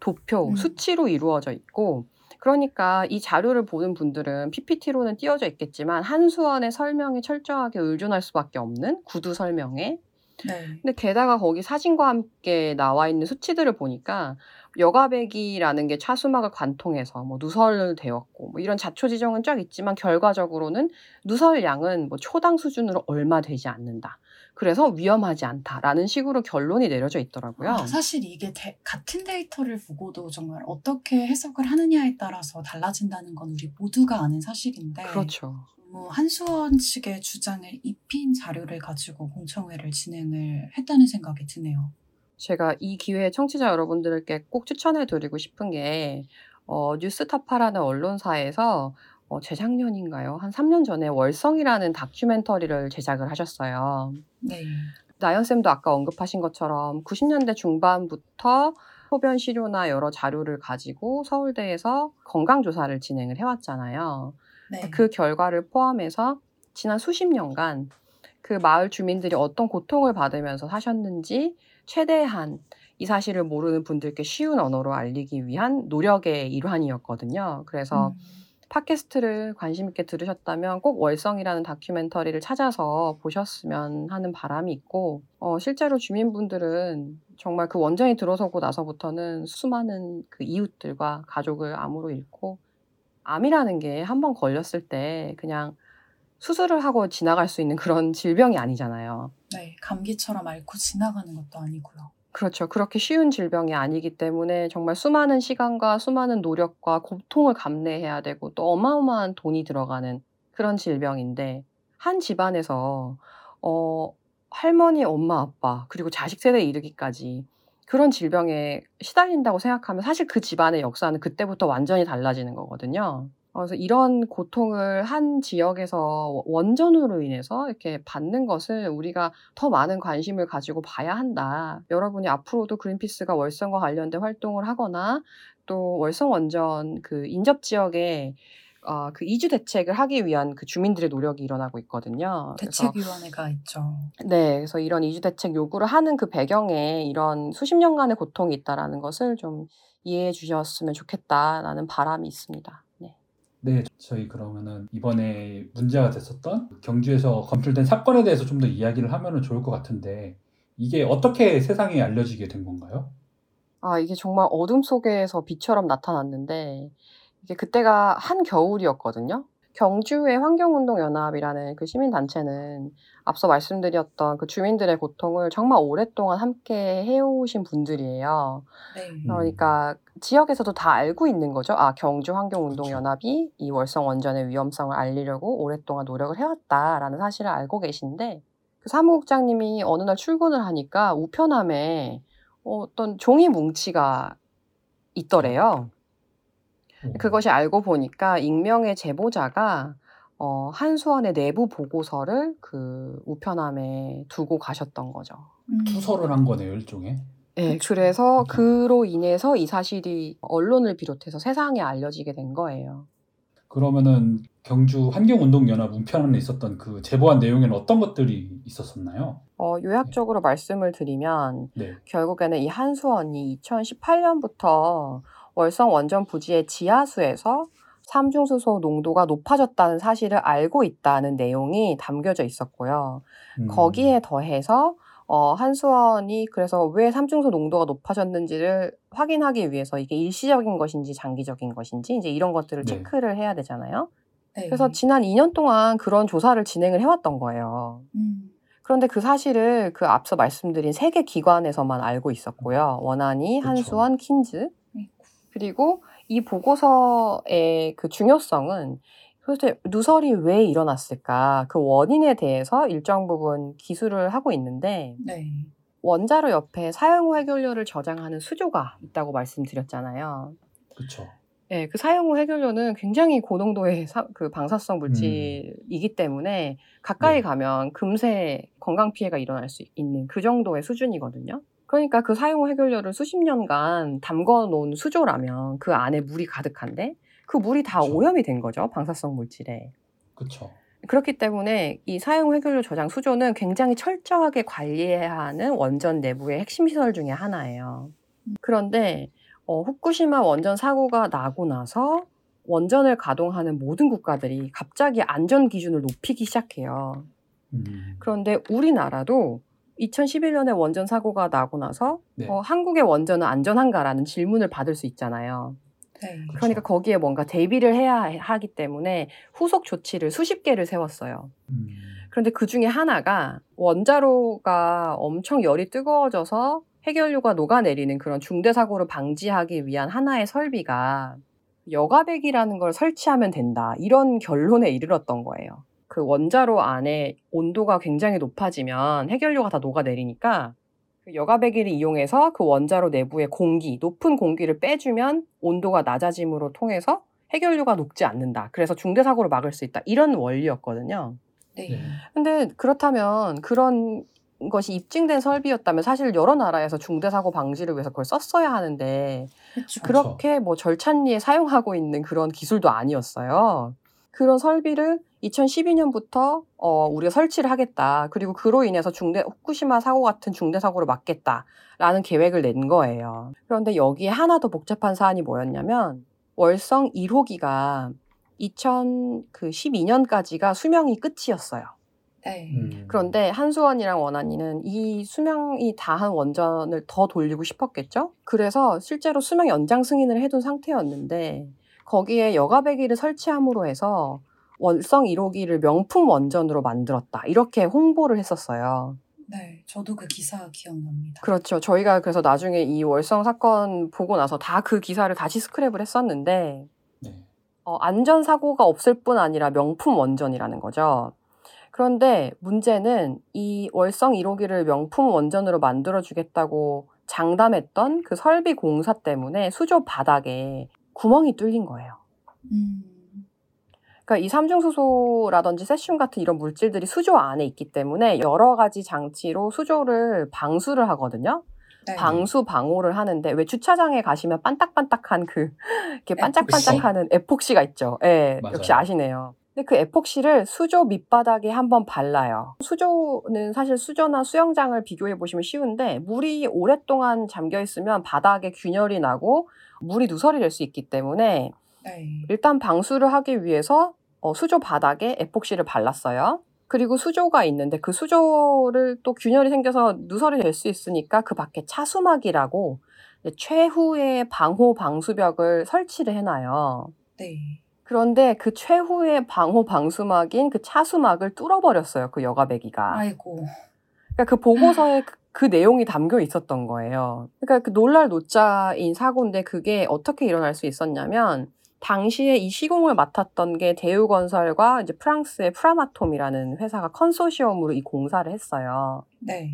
[SPEAKER 4] 도표,
[SPEAKER 2] 음.
[SPEAKER 4] 수치로 이루어져 있고 그러니까 이 자료를 보는 분들은 PPT로는 띄워져 있겠지만 한수원의 설명에 철저하게 의존할 수밖에 없는 구두 설명에
[SPEAKER 2] 네.
[SPEAKER 4] 근데 게다가 거기 사진과 함께 나와 있는 수치들을 보니까 여가배기라는 게 차수막을 관통해서 뭐 누설되었고 뭐 이런 자초 지정은 쫙 있지만 결과적으로는 누설량은 뭐 초당 수준으로 얼마 되지 않는다. 그래서 위험하지 않다라는 식으로 결론이 내려져 있더라고요.
[SPEAKER 2] 아, 사실 이게 데- 같은 데이터를 보고도 정말 어떻게 해석을 하느냐에 따라서 달라진다는 건 우리 모두가 아는 사실인데
[SPEAKER 4] 그렇죠.
[SPEAKER 2] 너무 한수원 측의 주장을 입힌 자료를 가지고 공청회를 진행을 했다는 생각이 드네요.
[SPEAKER 4] 제가 이 기회에 청취자 여러분들께 꼭 추천해 드리고 싶은 게 어, 뉴스타파라는 언론사에서 어, 재작년인가요? 한 3년 전에 월성이라는 다큐멘터리를 제작을 하셨어요.
[SPEAKER 2] 네.
[SPEAKER 4] 나연쌤도 아까 언급하신 것처럼 90년대 중반부터 소변 시료나 여러 자료를 가지고 서울대에서 건강조사를 진행을 해왔잖아요.
[SPEAKER 2] 네.
[SPEAKER 4] 그 결과를 포함해서 지난 수십 년간 그 마을 주민들이 어떤 고통을 받으면서 사셨는지 최대한 이 사실을 모르는 분들께 쉬운 언어로 알리기 위한 노력의 일환이었거든요. 그래서
[SPEAKER 2] 음,
[SPEAKER 4] 팟캐스트를 관심 있게 들으셨다면 꼭 월성이라는 다큐멘터리를 찾아서 보셨으면 하는 바람이 있고 어, 실제로 주민분들은 정말 그 원전이 들어서고 나서부터는 수많은 그 이웃들과 가족을 암으로 잃고 암이라는 게 한 번 걸렸을 때 그냥 수술을 하고 지나갈 수 있는 그런 질병이 아니잖아요.
[SPEAKER 2] 네. 감기처럼 앓고 지나가는 것도 아니고요.
[SPEAKER 4] 그렇죠. 그렇게 쉬운 질병이 아니기 때문에 정말 수많은 시간과 수많은 노력과 고통을 감내해야 되고 또 어마어마한 돈이 들어가는 그런 질병인데 한 집안에서 어 할머니, 엄마, 아빠 그리고 자식 세대에 이르기까지 그런 질병에 시달린다고 생각하면 사실 그 집안의 역사는 그때부터 완전히 달라지는 거거든요. 그래서 이런 고통을 한 지역에서 원전으로 인해서 이렇게 받는 것을 우리가 더 많은 관심을 가지고 봐야 한다. 여러분이 앞으로도 그린피스가 월성과 관련된 활동을 하거나 또 월성 원전 그 인접 지역에 어, 그 이주 대책을 하기 위한 그 주민들의 노력이 일어나고 있거든요. 그래서
[SPEAKER 2] 대책위원회가 있죠.
[SPEAKER 4] 네, 그래서 이런 이주 대책 요구를 하는 그 배경에 이런 수십 년간의 고통이 있다라는 것을 좀 이해해 주셨으면 좋겠다라는 바람이 있습니다. 네.
[SPEAKER 1] 네, 저희 그러면은 이번에 문제가 됐었던 경주에서 검출된 사건에 대해서 좀 더 이야기를 하면은 좋을 것 같은데 이게 어떻게 세상에 알려지게 된 건가요?
[SPEAKER 4] 아, 이게 정말 어둠 속에서 빛처럼 나타났는데, 이게 그때가 한 겨울이었거든요. 경주의 환경운동연합이라는 그 시민단체는 앞서 말씀드렸던 그 주민들의 고통을 정말 오랫동안 함께 해오신 분들이에요.
[SPEAKER 2] 네.
[SPEAKER 1] 음.
[SPEAKER 4] 그러니까 지역에서도 다 알고 있는 거죠. 아, 경주 환경운동연합이 이 월성 원전의 위험성을 알리려고 오랫동안 노력을 해왔다라는 사실을 알고 계신데, 그 사무국장님이 어느 날 출근을 하니까 우편함에 어떤 종이 뭉치가 있더래요.
[SPEAKER 1] 오.
[SPEAKER 4] 그것이 알고 보니까 익명의 제보자가 어, 한수원의 내부 보고서를 그 우편함에 두고 가셨던 거죠.
[SPEAKER 2] 음.
[SPEAKER 1] 투서를 한 거네요, 일종의.
[SPEAKER 4] 네,
[SPEAKER 2] 그쵸.
[SPEAKER 4] 그래서
[SPEAKER 1] 그쵸.
[SPEAKER 4] 그로 인해서 이 사실이 언론을 비롯해서 세상에 알려지게 된 거예요.
[SPEAKER 1] 그러면은 경주 환경운동연합 우편함에 있었던 그 제보한 내용에는 어떤 것들이 있었었나요?
[SPEAKER 4] 어, 요약적으로 말씀을 드리면
[SPEAKER 1] 네.
[SPEAKER 4] 결국에는 이 한수원이 2018년부터 월성 원전 부지의 지하수에서 삼중수소 농도가 높아졌다는 사실을 알고 있다는 내용이 담겨져 있었고요.
[SPEAKER 1] 음.
[SPEAKER 4] 거기에 더해서 어, 한수원이 그래서 왜 삼중수 농도가 높아졌는지를 확인하기 위해서 이게 일시적인 것인지 장기적인 것인지 이제 이런 것들을
[SPEAKER 1] 네.
[SPEAKER 4] 체크를 해야 되잖아요.
[SPEAKER 2] 네.
[SPEAKER 4] 그래서 지난 2년 동안 그런 조사를 진행을 해왔던 거예요.
[SPEAKER 2] 음,
[SPEAKER 4] 그런데 그 사실을 그 앞서 말씀드린 세 개 기관에서만 알고 있었고요. 원안이,
[SPEAKER 1] 그쵸.
[SPEAKER 4] 한수원, 킨즈. 그리고 이 보고서의 그 중요성은 도대체 누설이 왜 일어났을까? 그 원인에 대해서 일정 부분 기술을 하고 있는데
[SPEAKER 2] 네.
[SPEAKER 4] 원자로 옆에 사용 후 해결료를 저장하는 수조가 있다고 말씀드렸잖아요.
[SPEAKER 1] 그쵸.
[SPEAKER 4] 예, 그 사용 후 해결료는 굉장히 고농도의 사- 그 방사성 물질이기 때문에 가까이
[SPEAKER 1] 네.
[SPEAKER 4] 가면 금세 건강 피해가 일어날 수 있는 그 정도의 수준이거든요. 그러니까 그 사용 후 해결료를 수십 년간 담궈 놓은 수조라면 그 안에 물이 가득한데 그 물이 다
[SPEAKER 1] 그쵸.
[SPEAKER 4] 오염이 된 거죠. 방사성 물질에.
[SPEAKER 1] 그쵸.
[SPEAKER 4] 그렇기 때문에 이 사용 후 해결료 저장 수조는 굉장히 철저하게 관리해야 하는 원전 내부의 핵심 시설 중에 하나예요. 그런데 어, 후쿠시마 원전 사고가 나고 나서 원전을 가동하는 모든 국가들이 갑자기 안전 기준을 높이기 시작해요.
[SPEAKER 1] 음,
[SPEAKER 4] 그런데 우리나라도 2011년에 원전 사고가 나고 나서
[SPEAKER 1] 네.
[SPEAKER 4] 어, 한국의 원전은 안전한가라는 질문을 받을 수 있잖아요.
[SPEAKER 2] 네.
[SPEAKER 4] 그러니까 거기에 뭔가 대비를 해야 하기 때문에 후속 조치를 수십 개를 세웠어요.
[SPEAKER 1] 음,
[SPEAKER 4] 그런데 그 중에 하나가 원자로가 엄청 열이 뜨거워져서 해결료가 녹아내리는 그런 중대 사고를 방지하기 위한 하나의 설비가 여과백이라는 걸 설치하면 된다. 이런 결론에 이르렀던 거예요. 그 원자로 안에 온도가 굉장히 높아지면 해결료가 다 녹아내리니까 그 여과배기를 이용해서 그 원자로 내부의 공기, 높은 공기를 빼주면 온도가 낮아짐으로 통해서 해결료가 녹지 않는다. 그래서 중대 사고를 막을 수 있다. 이런 원리였거든요.
[SPEAKER 2] 네.
[SPEAKER 1] 네.
[SPEAKER 4] 근데 그렇다면 그런 것이 입증된 설비였다면 사실 여러 나라에서 중대 사고 방지를 위해서 그걸 썼어야 하는데
[SPEAKER 2] 그렇죠.
[SPEAKER 4] 그렇게 뭐 절찬리에 사용하고 있는 그런 기술도 아니었어요. 그런 설비를 2012년부터 어, 우리가 설치를 하겠다. 그리고 그로 인해서 중대 후쿠시마 사고 같은 중대 사고를 막겠다라는 계획을 낸 거예요. 그런데 여기에 하나 더 복잡한 사안이 뭐였냐면 월성 1호기가 2012년까지가 수명이 끝이었어요.
[SPEAKER 2] 네.
[SPEAKER 1] 음.
[SPEAKER 4] 그런데 한수원이랑 원한이는 이 수명이 다한 원전을 더 돌리고 싶었겠죠? 그래서 실제로 수명 연장 승인을 해둔 상태였는데 거기에 여가배기를 설치함으로 해서 월성 1호기를 명품 원전으로 만들었다. 이렇게 홍보를 했었어요.
[SPEAKER 2] 네. 저도 그 기사 기억납니다.
[SPEAKER 4] 그렇죠. 저희가 그래서 나중에 이 월성 사건 보고 나서 다 그 기사를 다시 스크랩을 했었는데
[SPEAKER 1] 네.
[SPEAKER 4] 어, 안전사고가 없을 뿐 아니라 명품 원전이라는 거죠. 그런데 문제는 이 월성 1호기를 명품 원전으로 만들어주겠다고 장담했던 그 설비 공사 때문에 수조 바닥에 구멍이 뚫린 거예요.
[SPEAKER 2] 음.
[SPEAKER 4] 그러니까 이 삼중수소라든지 세슘 같은 이런 물질들이 수조 안에 있기 때문에 여러 가지 장치로 수조를 방수를 하거든요.
[SPEAKER 2] 네.
[SPEAKER 4] 방수 방호를 하는데 왜 주차장에 가시면 반딱반딱한 그 이렇게. 반짝반짝하는 에폭시가 있죠. 예,
[SPEAKER 1] 맞아요.
[SPEAKER 4] 역시 아시네요. 근데 그 에폭시를 수조 밑바닥에 한번 발라요. 수조는 사실 수조나 수영장을 비교해 보시면 쉬운데 물이 오랫동안 잠겨 있으면 바닥에 균열이 나고 물이 누설이 될 수 있기 때문에
[SPEAKER 2] 네.
[SPEAKER 4] 일단 방수를 하기 위해서 어, 수조 바닥에 에폭시를 발랐어요. 그리고 수조가 있는데 그 수조를 또 균열이 생겨서 누설이 될 수 있으니까 그 밖에 차수막이라고 최후의 방호 방수벽을 설치를 해놔요.
[SPEAKER 2] 네.
[SPEAKER 4] 그런데 그 최후의 방호 방수막인 그 차수막을 뚫어버렸어요. 그 여가배기가.
[SPEAKER 2] 아이고.
[SPEAKER 4] 그러니까 그 보고서에 그, 그 내용이 담겨 있었던 거예요. 그러니까 그 놀랄 노자인 사고인데 그게 어떻게 일어날 수 있었냐면 당시에 이 시공을 맡았던 게 대우건설과 이제 프랑스의 프라마톰이라는 회사가 컨소시엄으로 이 공사를 했어요.
[SPEAKER 2] 네.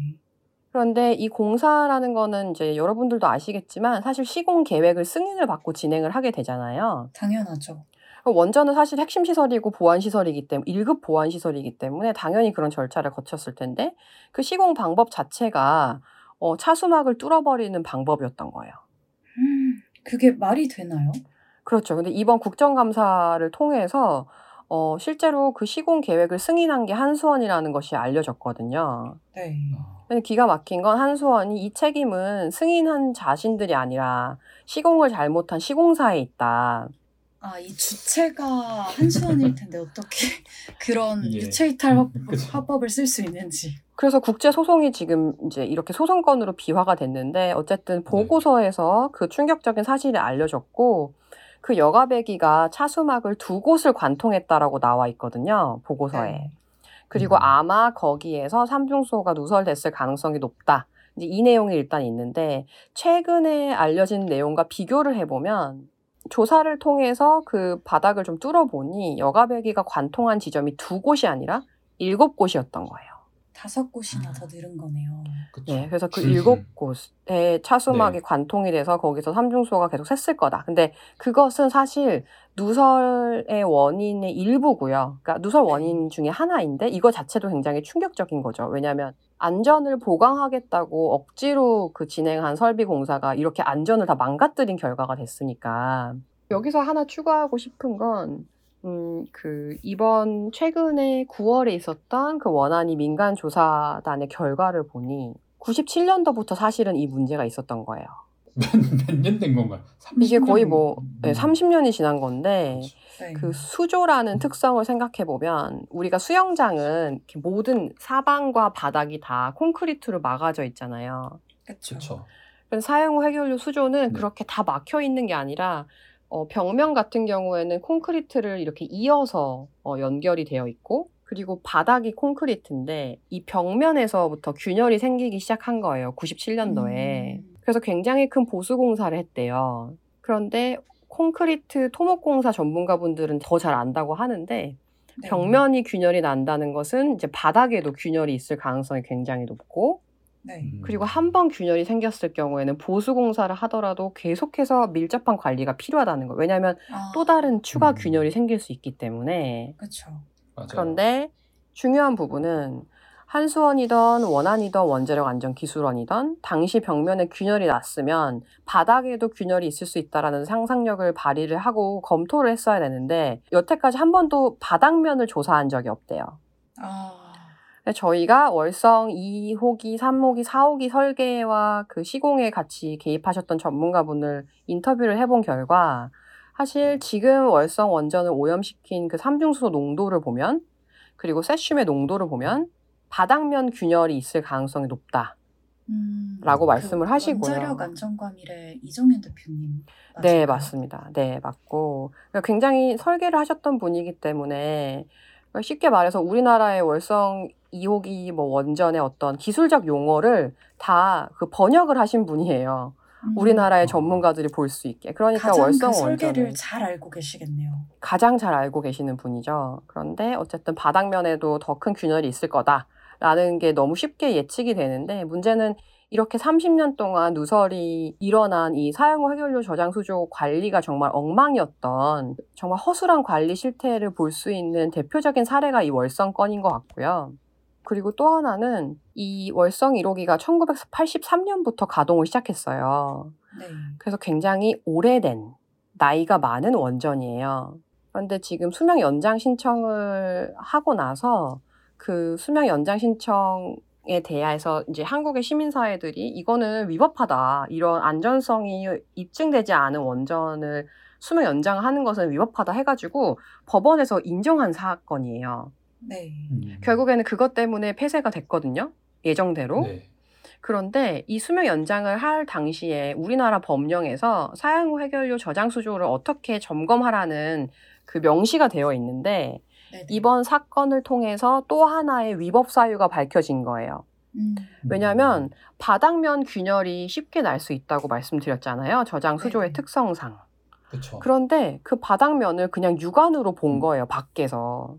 [SPEAKER 4] 그런데 이 공사라는 거는 이제 여러분들도 아시겠지만 사실 시공 계획을 승인을 받고 진행을 하게 되잖아요.
[SPEAKER 2] 당연하죠.
[SPEAKER 4] 원전은 사실 핵심 시설이고 보안 시설이기 때문에 1급 보안 시설이기 때문에 당연히 그런 절차를 거쳤을 텐데 그 시공 방법 자체가 어, 차수막을 뚫어버리는 방법이었던 거예요.
[SPEAKER 2] 음, 그게 말이 되나요?
[SPEAKER 4] 그렇죠. 근데 이번 국정감사를 통해서 어, 실제로 그 시공 계획을 승인한 게 한수원이라는 것이 알려졌거든요.
[SPEAKER 2] 네.
[SPEAKER 1] 어,
[SPEAKER 4] 근데 기가 막힌 건 한수원이 이 책임은 승인한 자신들이 아니라 시공을 잘못한 시공사에 있다.
[SPEAKER 2] 아, 이 주체가 한수원일 텐데 어떻게 그런
[SPEAKER 1] 예.
[SPEAKER 2] 유체이탈 화법,
[SPEAKER 1] 그쵸.
[SPEAKER 2] 화법을 쓸 수 있는지.
[SPEAKER 4] 그래서 국제 소송이 지금 이제 이렇게 소송건으로 비화가 됐는데 어쨌든 보고서에서 그 충격적인 사실이 알려졌고 그 여가배기가 차수막을 두 곳을 관통했다라고 나와 있거든요. 보고서에.
[SPEAKER 2] 네.
[SPEAKER 4] 그리고
[SPEAKER 1] 음.
[SPEAKER 4] 아마 거기에서 삼중소가 누설됐을 가능성이 높다. 이제 이 내용이 일단 있는데 최근에 알려진 내용과 비교를 해보면 조사를 통해서 그 바닥을 좀 뚫어보니 여가배기가 관통한 지점이 두 곳이 아니라 일곱 곳이었던 거예요.
[SPEAKER 2] 다섯 곳이나 더 늘은 거네요.
[SPEAKER 1] 그쵸.
[SPEAKER 4] 네, 그래서 그
[SPEAKER 1] 음.
[SPEAKER 4] 일곱 곳에 차수막이
[SPEAKER 1] 네.
[SPEAKER 4] 관통이 돼서 거기서 삼중소가 계속 샜을 거다. 근데 그것은 사실 누설의 원인의 일부고요. 그러니까 누설 원인 중에 하나인데 이거 자체도 굉장히 충격적인 거죠. 왜냐하면 안전을 보강하겠다고 억지로 그 진행한 설비 공사가 이렇게 안전을 다 망가뜨린 결과가 됐으니까 여기서 하나 추가하고 싶은 건 음, 그, 이번 최근에 9월에 있었던 그 원안이 민간 조사단의 결과를 보니 97년도부터 사실은 이 문제가 있었던 거예요.
[SPEAKER 1] 몇년 된 건가요?
[SPEAKER 4] 이게
[SPEAKER 1] 30년?
[SPEAKER 4] 거의 뭐, 네,
[SPEAKER 1] 음.
[SPEAKER 4] 30년이 지난 건데,
[SPEAKER 1] 그쵸.
[SPEAKER 2] 네.
[SPEAKER 4] 그 수조라는 특성을 생각해 보면, 우리가 수영장은 이렇게 모든 사방과 바닥이 다 콘크리트로 막아져 있잖아요. 그래서 사용 후 해결료 수조는
[SPEAKER 1] 네.
[SPEAKER 4] 그렇게 다 막혀 있는 게 아니라 어, 벽면 같은 경우에는 콘크리트를 이렇게 이어서 어, 연결이 되어 있고 그리고 바닥이 콘크리트인데 이 벽면에서부터 균열이 생기기 시작한 거예요. 97년도에.
[SPEAKER 2] 음.
[SPEAKER 4] 그래서 굉장히 큰 보수 공사를 했대요. 그런데 콘크리트 토목 공사 전문가분들은 더 잘 안다고 하는데
[SPEAKER 2] 네.
[SPEAKER 4] 벽면이 균열이 난다는 것은 이제 바닥에도 균열이 있을 가능성이 굉장히 높고
[SPEAKER 2] 네.
[SPEAKER 1] 음.
[SPEAKER 4] 그리고 한 번 균열이 생겼을 경우에는 보수 공사를 하더라도 계속해서 밀접한 관리가 필요하다는 거예요. 왜냐하면
[SPEAKER 2] 아,
[SPEAKER 4] 또 다른 추가
[SPEAKER 1] 음.
[SPEAKER 4] 균열이 생길 수 있기 때문에.
[SPEAKER 2] 그쵸.
[SPEAKER 1] 맞아요.
[SPEAKER 4] 그런데 중요한 부분은 한수원이던 원안이던 원자력 안전 기술원이던 당시 벽면에 균열이 났으면 바닥에도 균열이 있을 수 있다라는 상상력을 발휘를 하고 검토를 했어야 되는데 여태까지 한 번도 바닥면을 조사한 적이 없대요.
[SPEAKER 2] 아,
[SPEAKER 4] 저희가 월성 2호기, 3호기, 4호기 설계와 그 시공에 같이 개입하셨던 전문가분을 인터뷰를 해본 결과 사실 지금 월성 원전을 오염시킨 그 삼중수소 농도를 보면 그리고 세슘의 농도를 보면 바닥면 균열이 있을 가능성이 높다.
[SPEAKER 2] 음,
[SPEAKER 4] 라고
[SPEAKER 2] 그
[SPEAKER 4] 말씀을 하시고요.
[SPEAKER 2] 원자력 안전과밀의 이정현 대표님.
[SPEAKER 4] 네,
[SPEAKER 2] 맞을까요?
[SPEAKER 4] 맞습니다. 네, 맞고. 그러니까 굉장히 설계를 하셨던 분이기 때문에 쉽게 말해서 우리나라의 월성 2호기 뭐 원전의 어떤 기술적 용어를 다 그 번역을 하신 분이에요.
[SPEAKER 2] 음,
[SPEAKER 4] 우리나라의
[SPEAKER 1] 어.
[SPEAKER 4] 전문가들이 볼 수 있게. 그러니까
[SPEAKER 2] 가장
[SPEAKER 4] 월성
[SPEAKER 2] 그 설계를
[SPEAKER 4] 원전을
[SPEAKER 2] 잘 알고 계시겠네요.
[SPEAKER 4] 가장 잘 알고 계시는 분이죠. 그런데 어쨌든 바닥면에도 더 큰 균열이 있을 거다라는 게 너무 쉽게 예측이 되는데 문제는 이렇게 30년 동안 누설이 일어난 이 사용 후 해결료 저장 수조 관리가 정말 엉망이었던 정말 허술한 관리 실태를 볼 수 있는 대표적인 사례가 이 월성 건인 것 같고요. 그리고 또 하나는 이 월성 1호기가 1983년부터 가동을 시작했어요.
[SPEAKER 2] 네.
[SPEAKER 4] 그래서 굉장히 오래된 나이가 많은 원전이에요. 그런데 지금 수명 연장 신청을 하고 나서 그 수명 연장 신청에 대해서 이제 한국의 시민사회들이 이거는 위법하다. 이런 안전성이 입증되지 않은 원전을 수명 연장하는 것은 위법하다 해가지고 법원에서 인정한 사건이에요.
[SPEAKER 2] 네.
[SPEAKER 1] 음.
[SPEAKER 4] 결국에는 그것 때문에 폐쇄가 됐거든요. 예정대로.
[SPEAKER 1] 네.
[SPEAKER 4] 그런데 이 수명 연장을 할 당시에 우리나라 법령에서 사용 후 해결료 저장 수조를 어떻게 점검하라는 그 명시가 되어 있는데
[SPEAKER 2] 네네.
[SPEAKER 4] 이번 사건을 통해서 또 하나의 위법 사유가 밝혀진 거예요.
[SPEAKER 2] 음,
[SPEAKER 4] 왜냐하면 바닥면 균열이 쉽게 날 수 있다고 말씀드렸잖아요. 저장 수조의
[SPEAKER 2] 네네.
[SPEAKER 4] 특성상.
[SPEAKER 1] 그쵸.
[SPEAKER 4] 그런데 그 바닥면을 그냥 육안으로 본 거예요. 밖에서.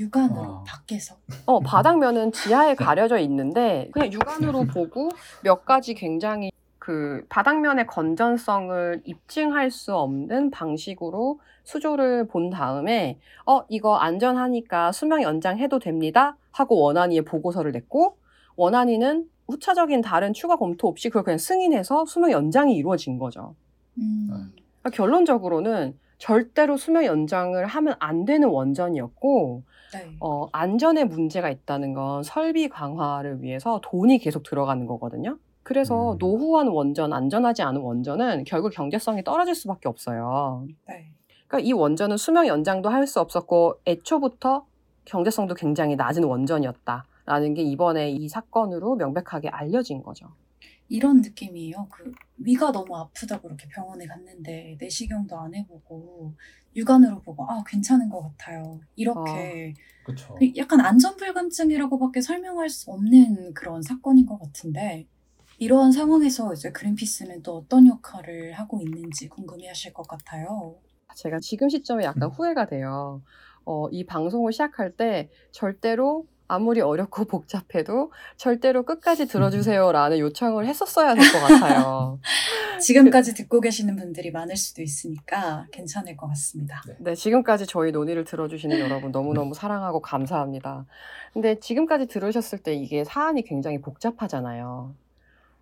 [SPEAKER 2] 육안으로
[SPEAKER 1] 아.
[SPEAKER 2] 밖에서.
[SPEAKER 4] 어, 바닥면은 지하에 가려져 있는데 그냥 육안으로 보고 몇 가지 굉장히 그 바닥면의 건전성을 입증할 수 없는 방식으로 수조를 본 다음에 어, 이거 안전하니까 수명 연장해도 됩니다 하고 원안위에 보고서를 냈고 원안위는 후차적인 다른 추가 검토 없이 그걸 그냥 승인해서 수명 연장이 이루어진 거죠.
[SPEAKER 2] 음,
[SPEAKER 4] 그러니까 결론적으로는 절대로 수명 연장을 하면 안 되는 원전이었고
[SPEAKER 2] 네.
[SPEAKER 4] 어, 안전에 문제가 있다는 건 설비 강화를 위해서 돈이 계속 들어가는 거거든요. 그래서
[SPEAKER 1] 음.
[SPEAKER 4] 노후한 원전, 안전하지 않은 원전은 결국 경제성이 떨어질 수밖에 없어요.
[SPEAKER 2] 네.
[SPEAKER 4] 그러니까 이 원전은 수명 연장도 할 수 없었고 애초부터 경제성도 굉장히 낮은 원전이었다라는 라는 게 이번에 이 사건으로 명백하게 알려진 거죠.
[SPEAKER 2] 이런 느낌이에요. 그 위가 너무 아프다고 이렇게 병원에 갔는데 내시경도 안 해보고 육안으로 보고 아 괜찮은 것 같아요. 이렇게
[SPEAKER 1] 그렇죠.
[SPEAKER 2] 그 약간 안전불감증이라고밖에 설명할 수 없는 그런 사건인 것 같은데 이러한 상황에서 이제 그린피스는 또 어떤 역할을 하고 있는지 궁금해하실 것 같아요.
[SPEAKER 4] 제가 지금 시점에 약간
[SPEAKER 1] 음.
[SPEAKER 4] 후회가 돼요. 어, 이 방송을 시작할 때 절대로 아무리 어렵고 복잡해도 절대로 끝까지 들어주세요라는 요청을 했었어야 될 것 같아요.
[SPEAKER 2] 지금까지 듣고 계시는 분들이 많을 수도 있으니까 괜찮을 것 같습니다.
[SPEAKER 4] 네, 지금까지 저희 논의를 들어주시는 여러분 너무너무 사랑하고 감사합니다. 근데 지금까지 들으셨을 때 이게 사안이 굉장히 복잡하잖아요.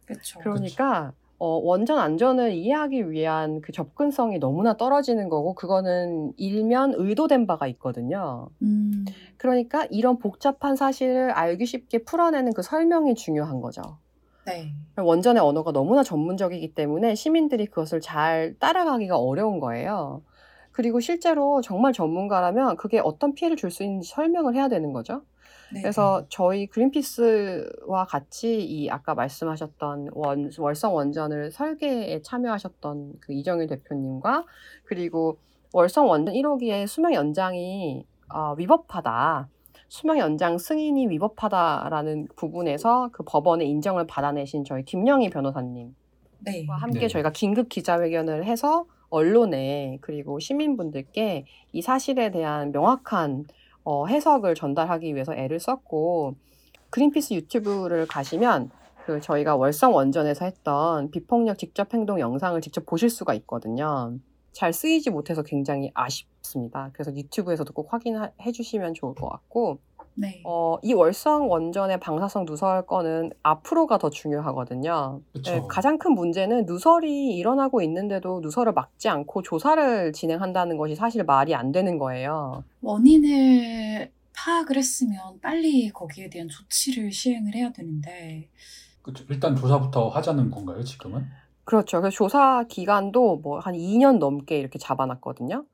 [SPEAKER 2] 그렇죠.
[SPEAKER 4] 그러니까 어, 원전 안전을 이해하기 위한 그 접근성이 너무나 떨어지는 거고 그거는 일면 의도된 바가 있거든요.
[SPEAKER 2] 음,
[SPEAKER 4] 그러니까 이런 복잡한 사실을 알기 쉽게 풀어내는 그 설명이 중요한 거죠.
[SPEAKER 2] 네.
[SPEAKER 4] 원전의 언어가 너무나 전문적이기 때문에 시민들이 그것을 잘 따라가기가 어려운 거예요. 그리고 실제로 정말 전문가라면 그게 어떤 피해를 줄 수 있는지 설명을 해야 되는 거죠.
[SPEAKER 2] 네,
[SPEAKER 4] 그래서 저희 그린피스와 같이 이 아까 말씀하셨던 원, 월성 원전을 설계에 참여하셨던 그 이정일 대표님과 그리고 월성 원전 1호기의 수명 연장이 어, 위법하다. 수명 연장 승인이 위법하다라는 부분에서 그 법원의 인정을 받아내신 저희 김영희 변호사님과
[SPEAKER 2] 네.
[SPEAKER 4] 함께
[SPEAKER 1] 네.
[SPEAKER 4] 저희가 긴급 기자회견을 해서 언론에 그리고 시민분들께 이 사실에 대한 명확한 어, 해석을 전달하기 위해서 애를 썼고 그린피스 유튜브를 가시면 그 저희가 월성 원전에서 했던 비폭력 직접 행동 영상을 직접 보실 수가 있거든요. 잘 쓰이지 못해서 굉장히 아쉽습니다. 그래서 유튜브에서도 꼭 확인해 주시면 좋을 것 같고
[SPEAKER 2] 네.
[SPEAKER 4] 어, 이 월성 원전의 방사성 누설 건은 앞으로가 더 중요하거든요. 네, 가장 큰 문제는 누설이 일어나고 있는데도 누설을 막지 않고 조사를 진행한다는 것이 사실 말이 안 되는 거예요.
[SPEAKER 2] 원인을 파악을 했으면 빨리 거기에 대한 조치를 시행을 해야 되는데
[SPEAKER 1] 그쵸. 일단 조사부터 하자는 건가요, 지금은?
[SPEAKER 4] 그렇죠. 그래서 조사 기간도 뭐 한 2년 넘게 이렇게 잡아놨거든요.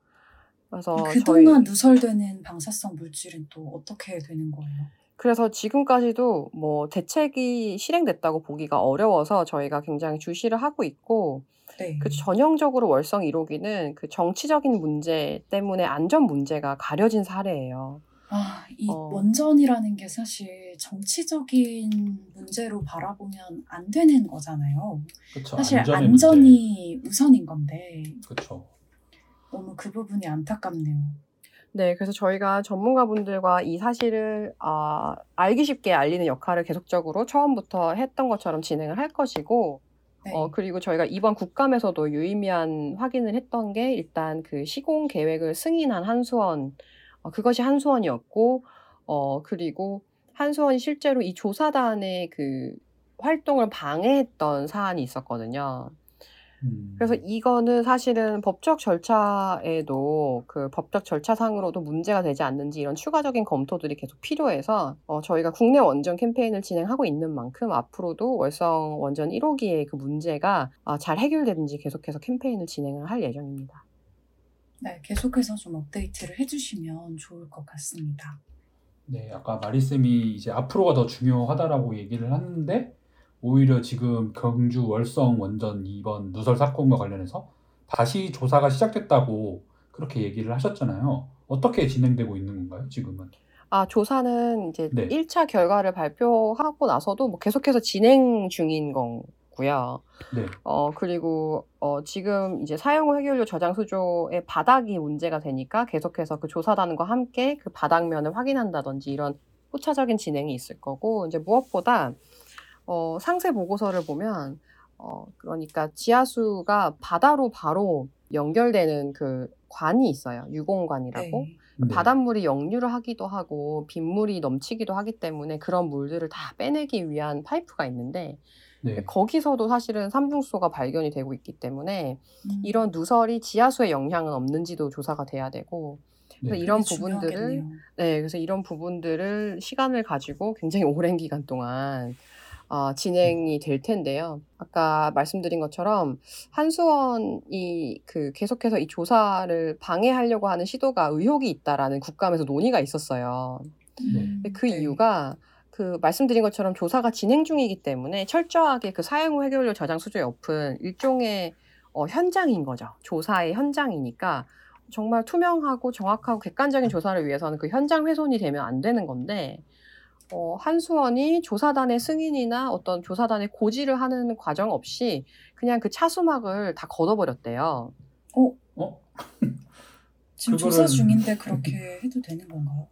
[SPEAKER 4] 그래서
[SPEAKER 2] 그동안
[SPEAKER 4] 저희
[SPEAKER 2] 누설되는 방사성 물질은 또 어떻게 되는 거예요?
[SPEAKER 4] 그래서 지금까지도 뭐 대책이 실행됐다고 보기가 어려워서 저희가 굉장히 주시를 하고 있고
[SPEAKER 2] 네.
[SPEAKER 4] 그 전형적으로 월성 1호기는 그 정치적인 문제 때문에 안전 문제가 가려진 사례예요.
[SPEAKER 2] 아, 이
[SPEAKER 4] 어.
[SPEAKER 2] 원전이라는 게 사실 정치적인 문제로 바라보면 안 되는 거잖아요.
[SPEAKER 1] 그쵸.
[SPEAKER 2] 사실 안전이 우선인 건데
[SPEAKER 1] 문제. 그쵸.
[SPEAKER 2] 너무 그 부분이 안타깝네요.
[SPEAKER 4] 네, 그래서 저희가 전문가분들과 이 사실을 아, 알기 쉽게 알리는 역할을 계속적으로 처음부터 했던 것처럼 진행을 할 것이고,
[SPEAKER 2] 네.
[SPEAKER 4] 어, 그리고 저희가 이번 국감에서도 유의미한 확인을 했던 게 일단 그 시공 계획을 승인한 한수원, 어, 그것이 한수원이었고, 어, 그리고 한수원이 실제로 이 조사단의 그 활동을 방해했던 사안이 있었거든요.
[SPEAKER 1] 음.
[SPEAKER 4] 그래서 이거는 사실은 법적 절차에도 그 법적 절차상으로도 문제가 되지 않는지 이런 추가적인 검토들이 계속 필요해서 어, 저희가 국내 원전 캠페인을 진행하고 있는 만큼 앞으로도 월성 원전 1호기의 그 문제가 아, 잘 해결되는지 계속해서 캠페인을 진행을 할 예정입니다.
[SPEAKER 2] 네, 계속해서 좀 업데이트를 해주시면 좋을 것 같습니다.
[SPEAKER 1] 네, 아까 마리쌤이 이제 앞으로가 더 중요하다라고 얘기를 하는데 오히려 지금 경주 월성 원전 이번 누설 사건과 관련해서 다시 조사가 시작됐다고 그렇게 얘기를 하셨잖아요. 어떻게 진행되고 있는 건가요, 지금은?
[SPEAKER 4] 아, 조사는 이제
[SPEAKER 1] 네.
[SPEAKER 4] 1차 결과를 발표하고 나서도 뭐 계속해서 진행 중인 거고요.
[SPEAKER 1] 네.
[SPEAKER 4] 어, 그리고, 어, 지금 이제 사용 해결료 저장 수조의 바닥이 문제가 되니까 계속해서 그 조사단과 함께 그 바닥면을 확인한다든지 이런 후차적인 진행이 있을 거고, 이제 무엇보다, 어, 상세 보고서를 보면, 어, 그러니까 지하수가 바다로 바로 연결되는 그 관이 있어요. 유공관이라고.
[SPEAKER 2] 네.
[SPEAKER 1] 네.
[SPEAKER 4] 바닷물이 역류를 하기도 하고 빗물이 넘치기도 하기 때문에 그런 물들을 다 빼내기 위한 파이프가 있는데
[SPEAKER 1] 네.
[SPEAKER 4] 거기서도 사실은 삼중수소가 발견이 되고 있기 때문에
[SPEAKER 2] 음,
[SPEAKER 4] 이런 누설이 지하수에 영향은 없는지도 조사가 돼야 되고 그래서
[SPEAKER 1] 네.
[SPEAKER 4] 이런 부분들을
[SPEAKER 2] 중요하겠네요.
[SPEAKER 4] 네 그래서 이런 부분들을 시간을 가지고 굉장히 오랜 기간 동안 어, 진행이 될 텐데요. 아까 말씀드린 것처럼 한수원이 그 계속해서 이 조사를 방해하려고 하는 시도가 의혹이 있다라는 국감에서 논의가 있었어요.
[SPEAKER 1] 네.
[SPEAKER 2] 음,
[SPEAKER 4] 그
[SPEAKER 2] 네.
[SPEAKER 4] 이유가 그 말씀드린 것처럼 조사가 진행 중이기 때문에 철저하게 그 사용 후 해결료 저장 수조 옆은 일종의 어, 현장인 거죠. 조사의 현장이니까 정말 투명하고 정확하고 객관적인 조사를 위해서는 그 현장 훼손이 되면 안 되는 건데 어, 한수원이 조사단의 승인이나 어떤 조사단의 고지를 하는 과정 없이 그냥 그 차수막을 다 걷어버렸대요.
[SPEAKER 1] 어?
[SPEAKER 2] 지금
[SPEAKER 1] 그거를-
[SPEAKER 2] 조사 중인데 그렇게 해도 되는 건가요?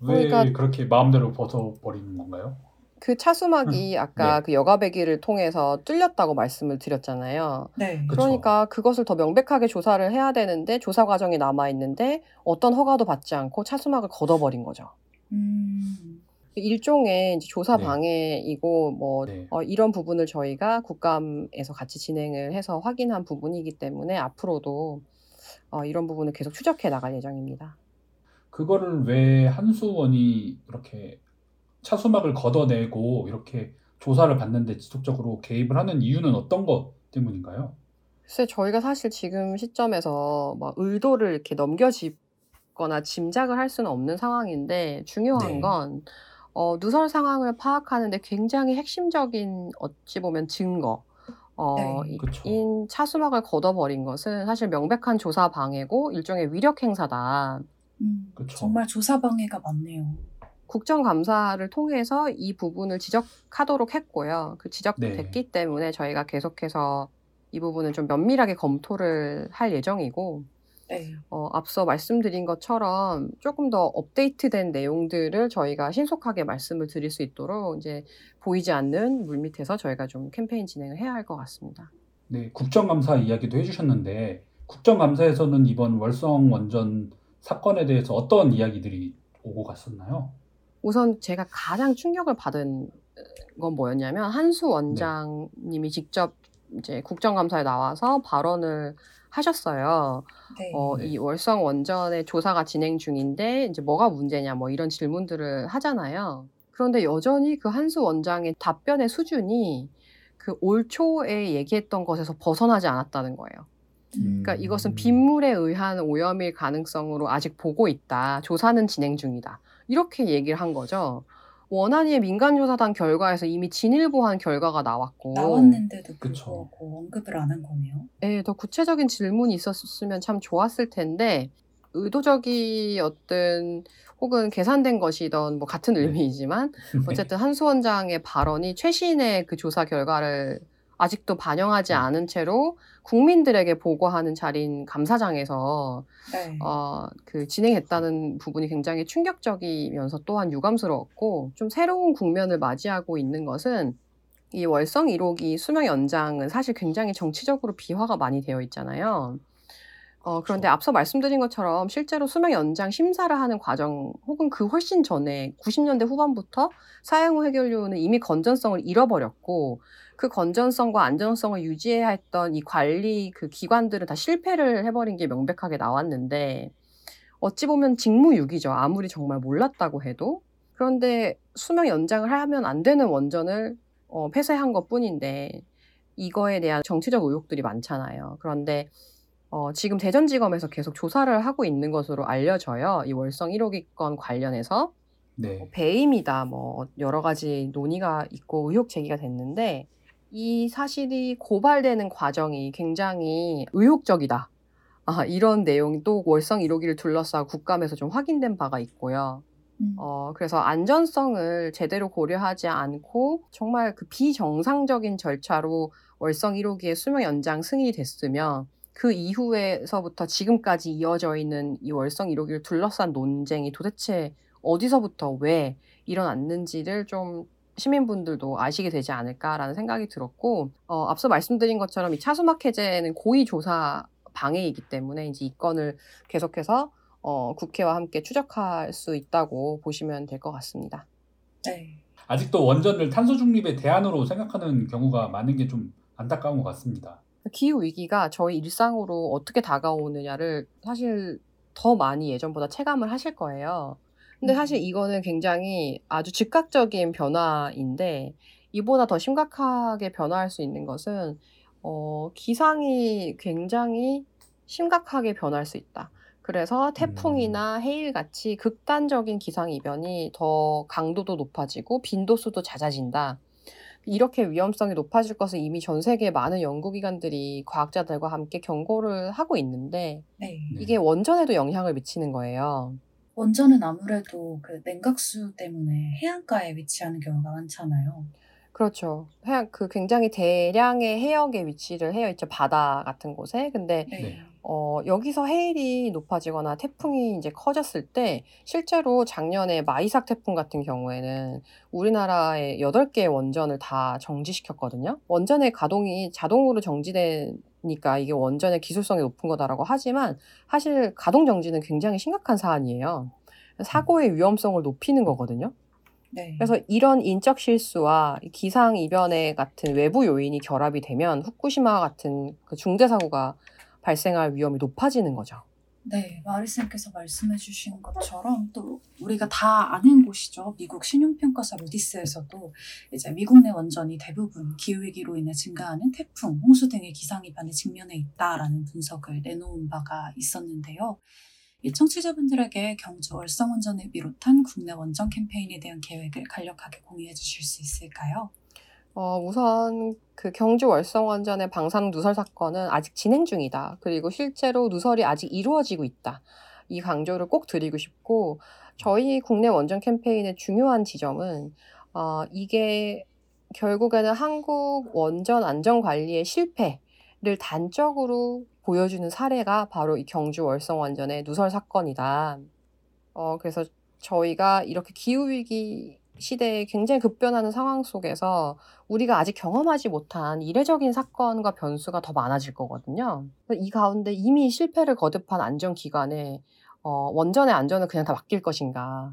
[SPEAKER 1] 왜
[SPEAKER 4] 그러니까-
[SPEAKER 1] 그렇게 마음대로 벗어버리는 건가요?
[SPEAKER 4] 그 차수막이 아까
[SPEAKER 1] 네.
[SPEAKER 4] 그 여가배기를 통해서 뚫렸다고 말씀을 드렸잖아요.
[SPEAKER 2] 네.
[SPEAKER 1] 그쵸.
[SPEAKER 4] 그러니까 그것을 더 명백하게 조사를 해야 되는데 조사 과정이 남아 있는데 어떤 허가도 받지 않고 차수막을 걷어버린 거죠.
[SPEAKER 2] 음,
[SPEAKER 4] 일종의 이제 조사
[SPEAKER 1] 네.
[SPEAKER 4] 방해이고 뭐
[SPEAKER 1] 네.
[SPEAKER 4] 어, 이런 부분을 저희가 국감에서 같이 진행을 해서 확인한 부분이기 때문에 앞으로도 어, 이런 부분을 계속 추적해 나갈 예정입니다.
[SPEAKER 1] 그거를 왜 한수원이 이렇게 차수막을 걷어내고 이렇게 조사를 받는데 지속적으로 개입을 하는 이유는 어떤 것 때문인가요?
[SPEAKER 4] 글쎄 저희가 사실 지금 시점에서 막 의도를 이렇게 넘겨짚거나 짐작을 할 수는 없는 상황인데 중요한
[SPEAKER 1] 네.
[SPEAKER 4] 건 어, 누설 상황을 파악하는데 굉장히 핵심적인 어찌 보면 증거 어,
[SPEAKER 2] 네.
[SPEAKER 4] 인 차수막을 걷어버린 것은 사실 명백한 조사 방해고 일종의 위력 행사다.
[SPEAKER 2] 음,
[SPEAKER 1] 그쵸.
[SPEAKER 2] 정말 조사 방해가 많네요.
[SPEAKER 4] 국정감사를 통해서 이 부분을 지적하도록 했고요. 그 지적도
[SPEAKER 1] 네.
[SPEAKER 4] 됐기 때문에 저희가 계속해서 이 부분을 좀 면밀하게 검토를 할 예정이고
[SPEAKER 2] 네.
[SPEAKER 4] 어, 앞서 말씀드린 것처럼 조금 더 업데이트된 내용들을 저희가 신속하게 말씀을 드릴 수 있도록 이제 보이지 않는 물밑에서 저희가 좀 캠페인 진행을 해야 할 것 같습니다.
[SPEAKER 1] 네, 국정감사 이야기도 해주셨는데 국정감사에서는 이번 월성 원전 사건에 대해서 어떤 이야기들이 오고 갔었나요?
[SPEAKER 4] 우선 제가 가장 충격을 받은 건 뭐였냐면 한수 원장님이 직접 이제 국정감사에 나와서 발언을 하셨어요.
[SPEAKER 2] 네.
[SPEAKER 4] 어,
[SPEAKER 1] 네.
[SPEAKER 4] 이 월성 원전의 조사가 진행 중인데 이제 뭐가 문제냐 뭐 이런 질문들을 하잖아요. 그런데 여전히 그 한수 원장의 답변의 수준이 그 올 초에 얘기했던 것에서 벗어나지 않았다는 거예요. 그러니까
[SPEAKER 1] 음.
[SPEAKER 4] 이것은 빗물에 의한 오염일 가능성으로 아직 보고 있다. 조사는 진행 중이다. 이렇게 얘기를 한 거죠. 원안위의 민간조사단 결과에서 이미 진일보한 결과가 나왔고
[SPEAKER 2] 나왔는데도
[SPEAKER 1] 그쵸.
[SPEAKER 2] 불구하고 언급을 안 한 거네요.
[SPEAKER 4] 예, 더 구체적인 질문이 있었으면 참 좋았을 텐데 의도적이었든 혹은 계산된 것이던 뭐 같은
[SPEAKER 1] 네.
[SPEAKER 4] 의미이지만 어쨌든 한수 원장의 발언이 최신의 그 조사 결과를 아직도 반영하지
[SPEAKER 1] 음.
[SPEAKER 4] 않은 채로 국민들에게 보고하는 자리인 감사장에서
[SPEAKER 2] 네.
[SPEAKER 4] 어, 그 진행했다는 부분이 굉장히 충격적이면서 또한 유감스러웠고 좀 새로운 국면을 맞이하고 있는 것은 이 월성 1호기 수명 연장은 사실 굉장히 정치적으로 비화가 많이 되어 있잖아요. 어, 그런데
[SPEAKER 1] 그렇죠.
[SPEAKER 4] 앞서 말씀드린 것처럼 실제로 수명 연장 심사를 하는 과정 혹은 그 훨씬 전에 90년대 후반부터 사용 후 해결료는 이미 건전성을 잃어버렸고 그 건전성과 안전성을 유지해야 했던 이 관리 그 기관들은 다 실패를 해버린 게 명백하게 나왔는데 어찌 보면 직무유기죠. 아무리 정말 몰랐다고 해도. 그런데 수명 연장을 하면 안 되는 원전을 어, 폐쇄한 것 뿐인데 이거에 대한 정치적 의혹들이 많잖아요. 그런데 어, 지금 대전지검에서 계속 조사를 하고 있는 것으로 알려져요. 이 월성 1호기 건 관련해서.
[SPEAKER 1] 네.
[SPEAKER 4] 뭐 배임이다 뭐 여러 가지 논의가 있고 의혹 제기가 됐는데 이 사실이 고발되는 과정이 굉장히 의혹적이다. 아, 이런 내용이 또 월성 1호기를 둘러싸고 국감에서 좀 확인된 바가 있고요.
[SPEAKER 2] 음.
[SPEAKER 4] 어, 그래서 안전성을 제대로 고려하지 않고 정말 그 비정상적인 절차로 월성 1호기의 수명 연장 승인이 됐으면 그 이후에서부터 지금까지 이어져 있는 이 월성 1호기를 둘러싼 논쟁이 도대체 어디서부터 왜 일어났는지를 좀 시민분들도 아시게 되지 않을까라는 생각이 들었고 어, 앞서 말씀드린 것처럼 이 차수막 해제는 고의 조사 방해이기 때문에 이제 이 건을 계속해서 어, 국회와 함께 추적할 수 있다고 보시면 될 것 같습니다.
[SPEAKER 2] 네.
[SPEAKER 1] 아직도 원전을 탄소 중립의 대안으로 생각하는 경우가 많은 게 좀 안타까운 것 같습니다.
[SPEAKER 4] 기후 위기가 저희 일상으로 어떻게 다가오느냐를 사실 더 많이 예전보다 체감을 하실 거예요. 근데 사실 이거는 굉장히 아주 즉각적인 변화인데 이보다 더 심각하게 변화할 수 있는 것은 어, 기상이 굉장히 심각하게 변할 수 있다. 그래서 태풍이나 해일 같이 극단적인 기상 이변이 더 강도도 높아지고 빈도수도 잦아진다. 이렇게 위험성이 높아질 것을 이미 전 세계 많은 연구기관들이 과학자들과 함께 경고를 하고 있는데
[SPEAKER 2] 네.
[SPEAKER 4] 이게 원전에도 영향을 미치는 거예요.
[SPEAKER 2] 원전은 아무래도 그 냉각수 때문에 해안가에 위치하는 경우가 많잖아요.
[SPEAKER 4] 그렇죠. 해양, 그 굉장히 대량의 해역에 위치를 해여 있죠. 바다 같은 곳에. 근데
[SPEAKER 2] 네.
[SPEAKER 1] 네.
[SPEAKER 4] 어, 여기서 해일이 높아지거나 태풍이 이제 커졌을 때 실제로 작년에 마이삭 태풍 같은 경우에는 우리나라의 8개의 원전을 다 정지시켰거든요. 원전의 가동이 자동으로 정지되니까 이게 원전의 기술성이 높은 거다라고 하지만 사실 가동 정지는 굉장히 심각한 사안이에요. 사고의 위험성을 높이는 거거든요.
[SPEAKER 2] 네.
[SPEAKER 4] 그래서 이런 인적 실수와 기상 이변의 같은 외부 요인이 결합이 되면 후쿠시마 같은 그 중대 사고가 발생할 위험이 높아지는 거죠.
[SPEAKER 2] 네, 마리쌤께서 말씀해 주신 것처럼 또 우리가 다 아는 곳이죠. 미국 신용평가사 루디스에서도 이제 미국 내 원전이 대부분 기후위기로 인해 증가하는 태풍, 홍수 등의 기상이변에 직면해 있다라는 분석을 내놓은 바가 있었는데요. 이 청취자분들에게 경주 월성원전을 비롯한 국내 원전 캠페인에 대한 계획을 간략하게 공유해 주실 수 있을까요?
[SPEAKER 4] 어, 우선 그 경주 월성 원전의 방사능 누설 사건은 아직 진행 중이다. 그리고 실제로 누설이 아직 이루어지고 있다. 이 강조를 꼭 드리고 싶고 저희 국내 원전 캠페인의 중요한 지점은 어, 이게 결국에는 한국 원전 안전 관리의 실패를 단적으로 보여주는 사례가 바로 이 경주 월성 원전의 누설 사건이다. 어, 그래서 저희가 이렇게 기후 위기 시대에 굉장히 급변하는 상황 속에서 우리가 아직 경험하지 못한 이례적인 사건과 변수가 더 많아질 거거든요. 이 가운데 이미 실패를 거듭한 안전기관에 어, 원전의 안전을 그냥 다 맡길 것인가.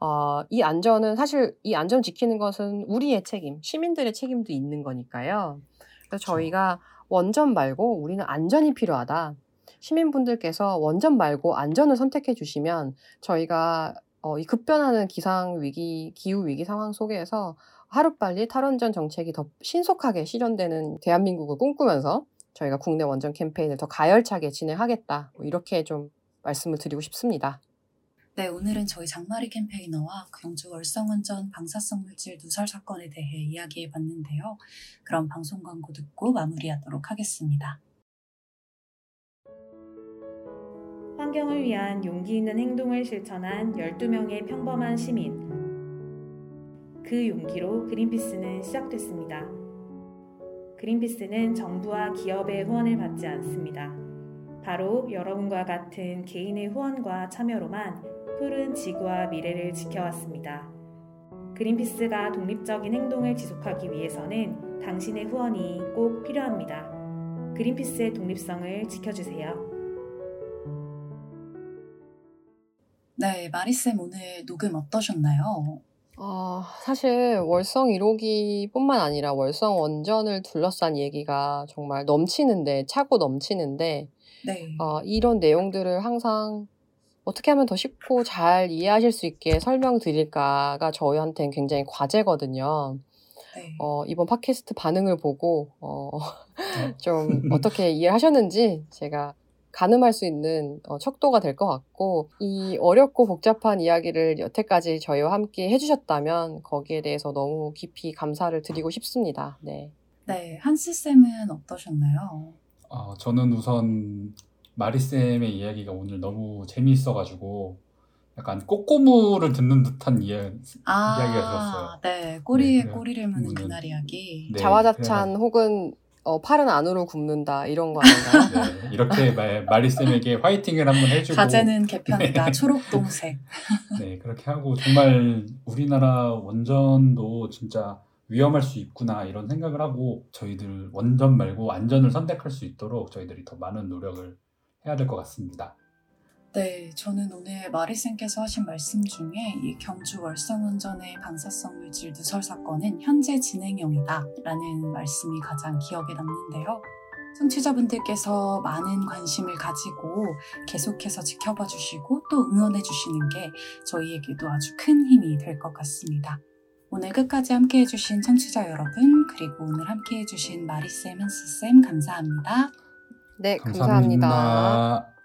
[SPEAKER 4] 어, 이 안전은 사실 이 안전 지키는 것은 우리의 책임, 시민들의 책임도 있는 거니까요. 그래서 저희가 원전 말고 우리는 안전이 필요하다. 시민분들께서 원전 말고 안전을 선택해 주시면 저희가 어, 이 급변하는 기상 위기, 기후 위기 상황 속에서 하루빨리 탈원전 정책이 더 신속하게 실현되는 대한민국을 꿈꾸면서 저희가 국내 원전 캠페인을 더 가열차게 진행하겠다. 뭐 이렇게 좀 말씀을 드리고 싶습니다.
[SPEAKER 2] 네, 오늘은 저희 장마리 캠페이너와 경주 월성원전 방사성 물질 누설 사건에 대해 이야기해 봤는데요. 그럼 방송 광고 듣고 마무리하도록 하겠습니다.
[SPEAKER 3] 환경을 위한 용기 있는 행동을 실천한 12명의 평범한 시민. 그 용기로 그린피스는 시작됐습니다. 그린피스는 정부와 기업의 후원을 받지 않습니다. 바로 여러분과 같은 개인의 후원과 참여로만 푸른 지구와 미래를 지켜왔습니다. 그린피스가 독립적인 행동을 지속하기 위해서는 당신의 후원이 꼭 필요합니다. 그린피스의 독립성을 지켜주세요.
[SPEAKER 2] 네, 마리쌤 오늘 녹음 어떠셨나요?
[SPEAKER 4] 어, 사실 월성 1호기뿐만 아니라 월성 원전을 둘러싼 얘기가 정말 넘치는데, 차고 넘치는데,
[SPEAKER 2] 네.
[SPEAKER 4] 어, 이런 내용들을 항상 어떻게 하면 더 쉽고 잘 이해하실 수 있게 설명드릴까가 저희한테는 굉장히 과제거든요.
[SPEAKER 2] 네.
[SPEAKER 4] 어, 이번 팟캐스트 반응을 보고, 어, 좀 어떻게 이해하셨는지 제가 가늠할 수 있는 어, 척도가 될 것 같고, 이 어렵고 복잡한 이야기를 여태까지 저희와 함께 해주셨다면 거기에 대해서 너무 깊이 감사를 드리고 싶습니다. 네.
[SPEAKER 2] 네, 한스 쌤은 어떠셨나요?
[SPEAKER 1] 어, 저는 우선 마리 쌤의 이야기가 오늘 너무 재미있어가지고 약간 꼬꼬무를 듣는 듯한 이야,
[SPEAKER 2] 아,
[SPEAKER 1] 이야기가 들었어요.
[SPEAKER 2] 네, 꼬리에
[SPEAKER 1] 네,
[SPEAKER 2] 꼬리를
[SPEAKER 1] 무는.
[SPEAKER 2] 그날 이야기.
[SPEAKER 1] 네,
[SPEAKER 4] 자화자찬 혹은 어, 팔은 안으로 굽는다 이런 거 아닌가요?
[SPEAKER 1] 네, 이렇게 마, 마리쌤에게 화이팅을 한번 해주고
[SPEAKER 2] 가제는 개편이다. 초록 동색.
[SPEAKER 1] 네, 그렇게 하고 정말 우리나라 원전도 진짜 위험할 수 있구나 이런 생각을 하고 저희들 원전 말고 안전을 선택할 수 있도록 저희들이 더 많은 노력을 해야 될 것 같습니다.
[SPEAKER 2] 네, 저는 오늘 마리쌤께서 하신 말씀 중에 이 경주 월성원전의 방사성 물질 누설 사건은 현재 진행형이다 라는 말씀이 가장 기억에 남는데요. 청취자분들께서 많은 관심을 가지고 계속해서 지켜봐 주시고 또 응원해 주시는 게 저희에게도 아주 큰 힘이 될 것 같습니다. 오늘 끝까지 함께 해주신 청취자 여러분, 그리고 오늘 함께 해주신 마리쌤, 한스쌤, 감사합니다.
[SPEAKER 4] 네, 감사합니다.
[SPEAKER 1] 감사합니다.